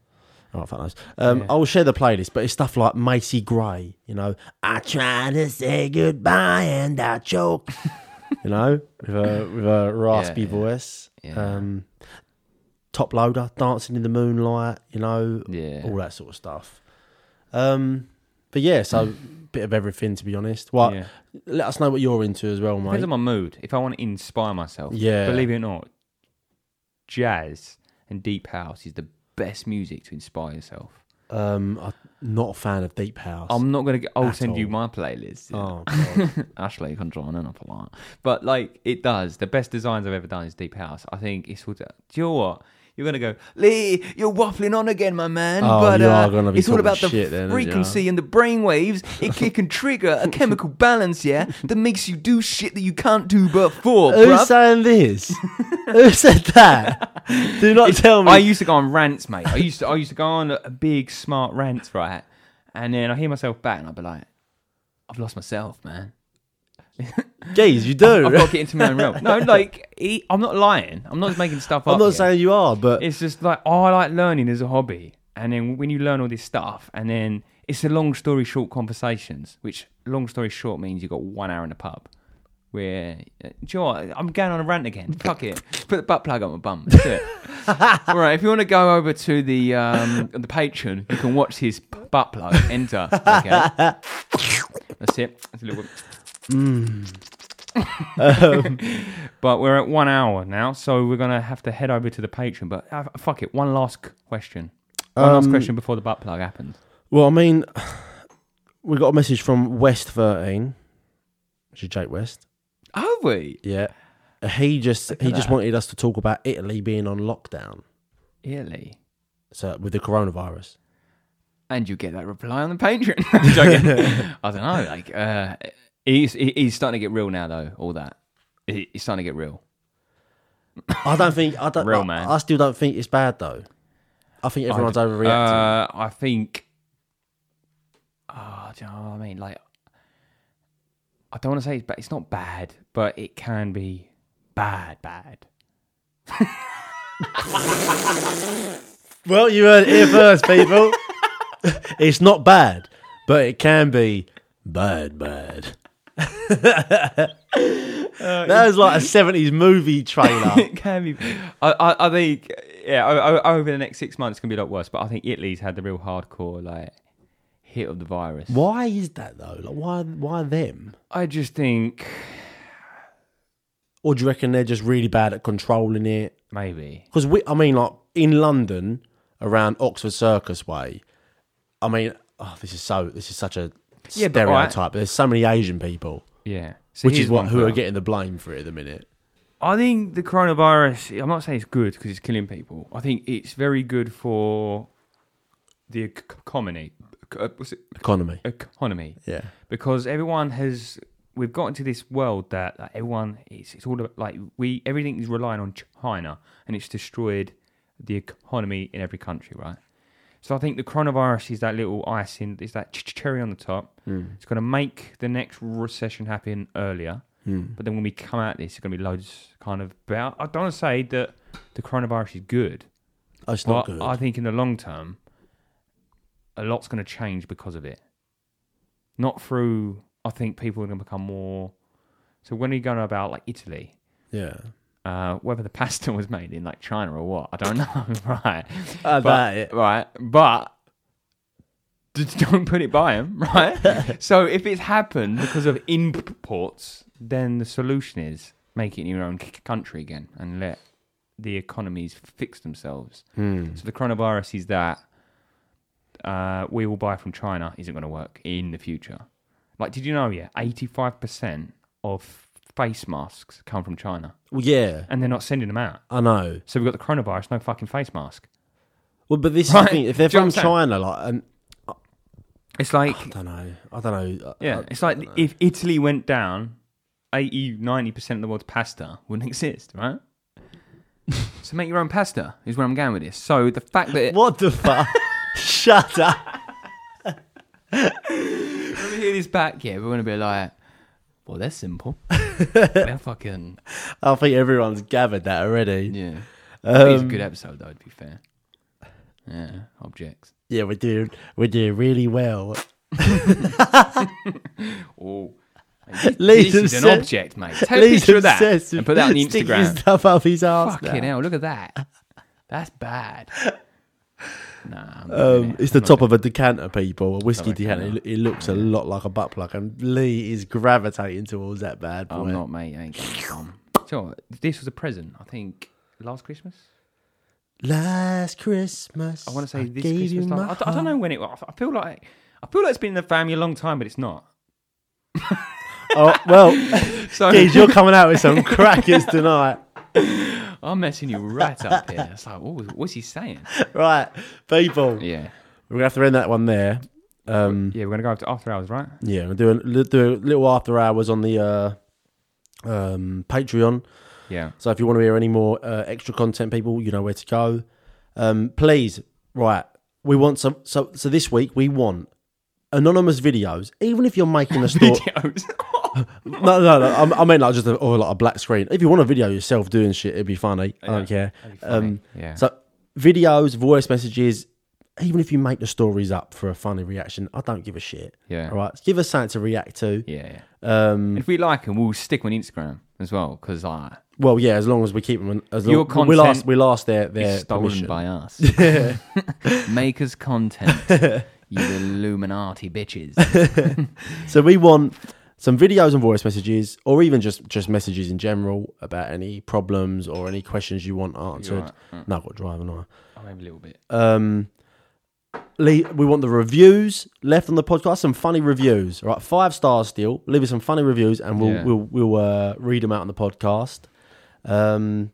[SPEAKER 2] All right, fuck those. Um,
[SPEAKER 1] Yeah.
[SPEAKER 2] I'll share the playlist, but it's stuff like Macy Gray. You know, I try to say goodbye and I choke. you know, with a with a raspy
[SPEAKER 1] yeah.
[SPEAKER 2] voice.
[SPEAKER 1] Yeah.
[SPEAKER 2] Um, Toploader, dancing in the moonlight. You know,
[SPEAKER 1] Yeah.
[SPEAKER 2] all that sort of stuff. Um, but yeah, so bit of everything to be honest. Well,
[SPEAKER 1] Yeah.
[SPEAKER 2] let us know what you're into as well, mate.
[SPEAKER 1] Depends on my mood. If I want to inspire myself,
[SPEAKER 2] Yeah.
[SPEAKER 1] believe it or not, jazz and deep house is the best music to inspire yourself.
[SPEAKER 2] Um, I'm not a fan of deep house.
[SPEAKER 1] I'm not gonna. Get, I'll send you my playlist.
[SPEAKER 2] Oh.
[SPEAKER 1] Ashley can join in up a lot, but like it does. The best designs I've ever done is deep house. I think it's all. Do you know what? You're gonna go, Lee. You're waffling on again, my man.
[SPEAKER 2] Oh,
[SPEAKER 1] but
[SPEAKER 2] you
[SPEAKER 1] uh,
[SPEAKER 2] are gonna be
[SPEAKER 1] it's all about the
[SPEAKER 2] shit then,
[SPEAKER 1] frequency and the brain waves. It, it can trigger a chemical balance, yeah, that makes you do shit that you can't do before,
[SPEAKER 2] Who's
[SPEAKER 1] bruv.
[SPEAKER 2] saying this? Who said that? Do not tell me.
[SPEAKER 1] I used to go on rants, mate. I used to I used to go on a big smart rants, right? And then I hear myself back, and I'd be like, I've lost myself, man.
[SPEAKER 2] Geez, you do.
[SPEAKER 1] I've got to get into my own realm. No, like he, I'm not lying. I'm not making stuff up.
[SPEAKER 2] I'm not
[SPEAKER 1] here.
[SPEAKER 2] saying you are, but
[SPEAKER 1] It's just like oh, I like learning as a hobby, and then when you learn all this stuff, and then it's a long story short conversations. Which long story short means you have got one hour in the pub. Where uh, do you know what? I'm going on a rant again. Fuck it. Put the butt plug on my bum. That's it. all right. If you want to go over to the um, the Patreon, you can watch his butt plug. Enter. Okay. That's it. That's a little. but we're at one hour now, so we're gonna have to head over to the Patreon. But uh, fuck it, one last question. One last
[SPEAKER 2] Um,
[SPEAKER 1] question before the butt plug happens.
[SPEAKER 2] well, I mean, we got a message from West Thirteen, which is Jake West.
[SPEAKER 1] Are we?
[SPEAKER 2] Yeah, he just he
[SPEAKER 1] at
[SPEAKER 2] just
[SPEAKER 1] that.
[SPEAKER 2] wanted us to talk about Italy being on lockdown,
[SPEAKER 1] Italy.
[SPEAKER 2] so with the coronavirus.
[SPEAKER 1] And you get that reply on the Patreon. I don't know. Like, uh, he's he's starting to get real now, though. All that. He's starting to get real.
[SPEAKER 2] I don't think I don't.
[SPEAKER 1] Real
[SPEAKER 2] I,
[SPEAKER 1] man.
[SPEAKER 2] I still don't think it's bad though. I think everyone's
[SPEAKER 1] I
[SPEAKER 2] overreacting.
[SPEAKER 1] Uh, I think. Ah, do you know what I mean? Like, I don't want to say it's bad. It's not bad, but it can be bad, bad.
[SPEAKER 2] Well, you heard it here first, people. it's not bad, but it can be bad, bad. that was like a seventies movie trailer.
[SPEAKER 1] it can be. I, I, I think, yeah, o- o- over the next six months, it's gonna be a lot worse. But I think Italy's had the real hardcore like hit of the virus.
[SPEAKER 2] why is that though? Like, why? Why them?
[SPEAKER 1] I just think
[SPEAKER 2] Or do you reckon they're just really bad at controlling it?
[SPEAKER 1] maybe.
[SPEAKER 2] Because we, I mean, like in London, around Oxford Circus Way. I mean, oh, this is so. This is such a
[SPEAKER 1] Yeah,
[SPEAKER 2] stereotype. There's so many Asian people,
[SPEAKER 1] Yeah. So
[SPEAKER 2] which is what who are getting the blame for it at the minute.
[SPEAKER 1] I think the coronavirus. I'm not saying it's good because it's killing people. I think it's very good for the economy. Uh, what's it?
[SPEAKER 2] Economy.
[SPEAKER 1] Economy.
[SPEAKER 2] Yeah.
[SPEAKER 1] because everyone has we've got into this world that like, everyone it's, it's all about, like we everything is relying on China and it's destroyed the economy in every country, right? So I think the coronavirus is that little icing, is that ch- cherry on the top. Hmm. It's going to make the next recession happen earlier. Hmm. But then when we come out of this, it's going to be loads kind of better. I don't want to say that the coronavirus is good,
[SPEAKER 2] it's not
[SPEAKER 1] but
[SPEAKER 2] good.
[SPEAKER 1] I think in the long term, a lot's going to change because of it. Not through, I think people are going to become more. So when you go about like Italy,
[SPEAKER 2] yeah.
[SPEAKER 1] Uh, whether the pasta was made in like China or what, I don't know. right.
[SPEAKER 2] I
[SPEAKER 1] but,
[SPEAKER 2] doubt it.
[SPEAKER 1] Right. But just don't put it by him, right? so if it's happened because of imports, then the solution is make it in your own c- country again and let the economies fix themselves.
[SPEAKER 2] Hmm.
[SPEAKER 1] So the coronavirus is that uh, we will buy from China isn't going to work in the future. Like, did you know? Yeah, eighty-five percent of face masks come from China,
[SPEAKER 2] Well, yeah,
[SPEAKER 1] and they're not sending them out.
[SPEAKER 2] I know.
[SPEAKER 1] So we've got the coronavirus, no fucking face mask.
[SPEAKER 2] Well, but this is
[SPEAKER 1] Right.
[SPEAKER 2] the thing. If they're
[SPEAKER 1] Do you know
[SPEAKER 2] from China, like, and
[SPEAKER 1] It's like
[SPEAKER 2] I don't know. I don't know.
[SPEAKER 1] Yeah, it's like if Italy went down, 80, 90% of the world's pasta wouldn't exist, right? so make your own pasta is where I'm going with this. So the fact that
[SPEAKER 2] what the fuck? Shut up.
[SPEAKER 1] when we hear this back, yeah, we're going to be like, well, they're simple. they're fucking
[SPEAKER 2] I think everyone's gathered that already.
[SPEAKER 1] yeah. it's a
[SPEAKER 2] Um,
[SPEAKER 1] good episode though, to be fair. Yeah, objects.
[SPEAKER 2] Yeah, we're doing we're doing really well.
[SPEAKER 1] Oh, this is an object, mate. Take a picture of that and put that on Instagram.
[SPEAKER 2] stuff up his ass.
[SPEAKER 1] Fucking
[SPEAKER 2] now.
[SPEAKER 1] hell, look at that. That's bad. Nah, I'm not doing
[SPEAKER 2] Um, it's the top of a decanter, people. A whiskey
[SPEAKER 1] reckon
[SPEAKER 2] decanter. It, it looks a lot like a butt plug, and Lee is gravitating towards that bad boy.
[SPEAKER 1] I'm not, mate. I ain't. So this was a present. I think last Christmas.
[SPEAKER 2] Last Christmas,
[SPEAKER 1] I want to say this Christmas.
[SPEAKER 2] my
[SPEAKER 1] I, d- I don't know when it was. I feel like I feel like it's been in the family a long time, but it's not.
[SPEAKER 2] Oh well,
[SPEAKER 1] So
[SPEAKER 2] geez, you're coming out with some crackers tonight,
[SPEAKER 1] I'm messing you right up here. It's like, what was, what's he saying?
[SPEAKER 2] right? People,
[SPEAKER 1] Yeah,
[SPEAKER 2] we're gonna have to end that one there. Um,
[SPEAKER 1] yeah. We're gonna go up to after hours, right?
[SPEAKER 2] yeah, we're doing do a little after hours on the uh, um, Patreon.
[SPEAKER 1] Yeah.
[SPEAKER 2] So if you want to hear any more uh, extra content, people, you know where to go. Um, please, right? We want some. So so this week we want anonymous videos. Even if you're making a story.
[SPEAKER 1] Videos.
[SPEAKER 2] no, no, no. I, I mean like just a, or like a black screen. If you want a video yourself doing shit, it'd be funny. I don't care.
[SPEAKER 1] That'd be funny.
[SPEAKER 2] Um,
[SPEAKER 1] yeah.
[SPEAKER 2] So videos, voice messages. Even if you make the stories up for a funny reaction, I don't give a shit.
[SPEAKER 1] Yeah.
[SPEAKER 2] All right. Give us something to react to.
[SPEAKER 1] yeah.
[SPEAKER 2] Um.
[SPEAKER 1] If we like them, we'll stick on Instagram as well because like
[SPEAKER 2] Well, yeah. As long as we keep them. As
[SPEAKER 1] Your
[SPEAKER 2] long, we'll ask. We'll ask their their
[SPEAKER 1] it's stolen
[SPEAKER 2] permission.
[SPEAKER 1] by us. Makers content. You Illuminati bitches.
[SPEAKER 2] So we want some videos and voice messages, or even just just messages in general about any problems or any questions you want answered.
[SPEAKER 1] right.
[SPEAKER 2] No, I've got to drive, and I.
[SPEAKER 1] Maybe a little bit.
[SPEAKER 2] Um, we want the reviews left on the podcast. Some funny reviews, all right? Five stars still. Leave us some funny reviews, and we'll
[SPEAKER 1] Yeah.
[SPEAKER 2] we'll we'll uh, read them out on the podcast. Um,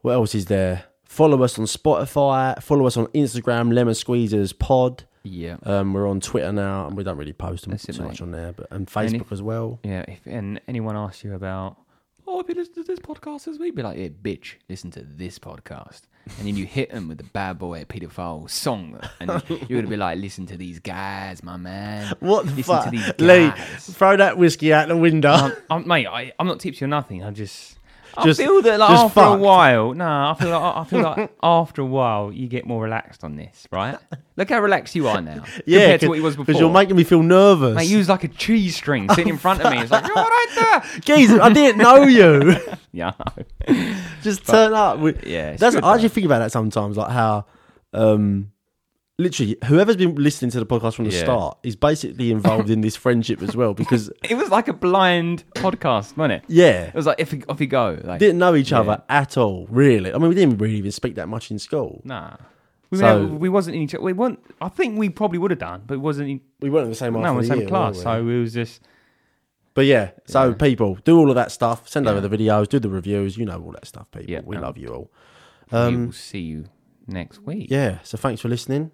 [SPEAKER 2] what else is there? Follow us on Spotify. Follow us on Instagram. Lemon Squeezers Pod.
[SPEAKER 1] Yeah.
[SPEAKER 2] Um, we're on Twitter now, and we don't really post them
[SPEAKER 1] That's it,
[SPEAKER 2] too much
[SPEAKER 1] mate.
[SPEAKER 2] on there, but and Facebook
[SPEAKER 1] if-
[SPEAKER 2] as well.
[SPEAKER 1] Yeah, if and anyone asks you about, oh, have you listened to this podcast this week? Be like, yeah, bitch, listen to this podcast. And then you hit them with the bad boy pedophile song. And you're to be like, listen to these guys, my man.
[SPEAKER 2] What the
[SPEAKER 1] listen
[SPEAKER 2] fuck,
[SPEAKER 1] to these
[SPEAKER 2] Lee?
[SPEAKER 1] guys.
[SPEAKER 2] Throw that whiskey out the window.
[SPEAKER 1] I'm, I'm, mate, I, I'm not tipsy or nothing. I just. I feel that like,
[SPEAKER 2] just
[SPEAKER 1] after a while, no, I feel like I feel like after a while you get more relaxed on this, right? Look how relaxed you are now
[SPEAKER 2] yeah,
[SPEAKER 1] compared to what you was before.
[SPEAKER 2] because you're making me feel nervous.
[SPEAKER 1] Mate, you was like a cheese string sitting in front of me. It's like you're right there.
[SPEAKER 2] Geez, I didn't know you.
[SPEAKER 1] Yeah.
[SPEAKER 2] Just turn up.
[SPEAKER 1] Yeah,
[SPEAKER 2] that's
[SPEAKER 1] good,
[SPEAKER 2] I actually think about that sometimes, like how, um, literally, whoever's been listening to the podcast from the
[SPEAKER 1] Yeah.
[SPEAKER 2] start is basically involved in this friendship as well. Because
[SPEAKER 1] It was like a blind podcast, wasn't it?
[SPEAKER 2] yeah,
[SPEAKER 1] It was like if we, off you go. Like,
[SPEAKER 2] didn't know each other at all. Really, I mean, we didn't really even speak that much in school.
[SPEAKER 1] nah. We,
[SPEAKER 2] So-
[SPEAKER 1] we wasn't in each. We weren't. I think we probably would have done, but it wasn't. In,
[SPEAKER 2] We weren't in the same. half
[SPEAKER 1] no,
[SPEAKER 2] of
[SPEAKER 1] in the same
[SPEAKER 2] year,
[SPEAKER 1] class.
[SPEAKER 2] were we?
[SPEAKER 1] So it was just.
[SPEAKER 2] But yeah, so people do all of that stuff. Send over the videos, do the reviews. You know all that stuff, people.
[SPEAKER 1] Yeah,
[SPEAKER 2] we love you all.
[SPEAKER 1] we
[SPEAKER 2] Um,
[SPEAKER 1] will see you next week.
[SPEAKER 2] yeah. So thanks for listening.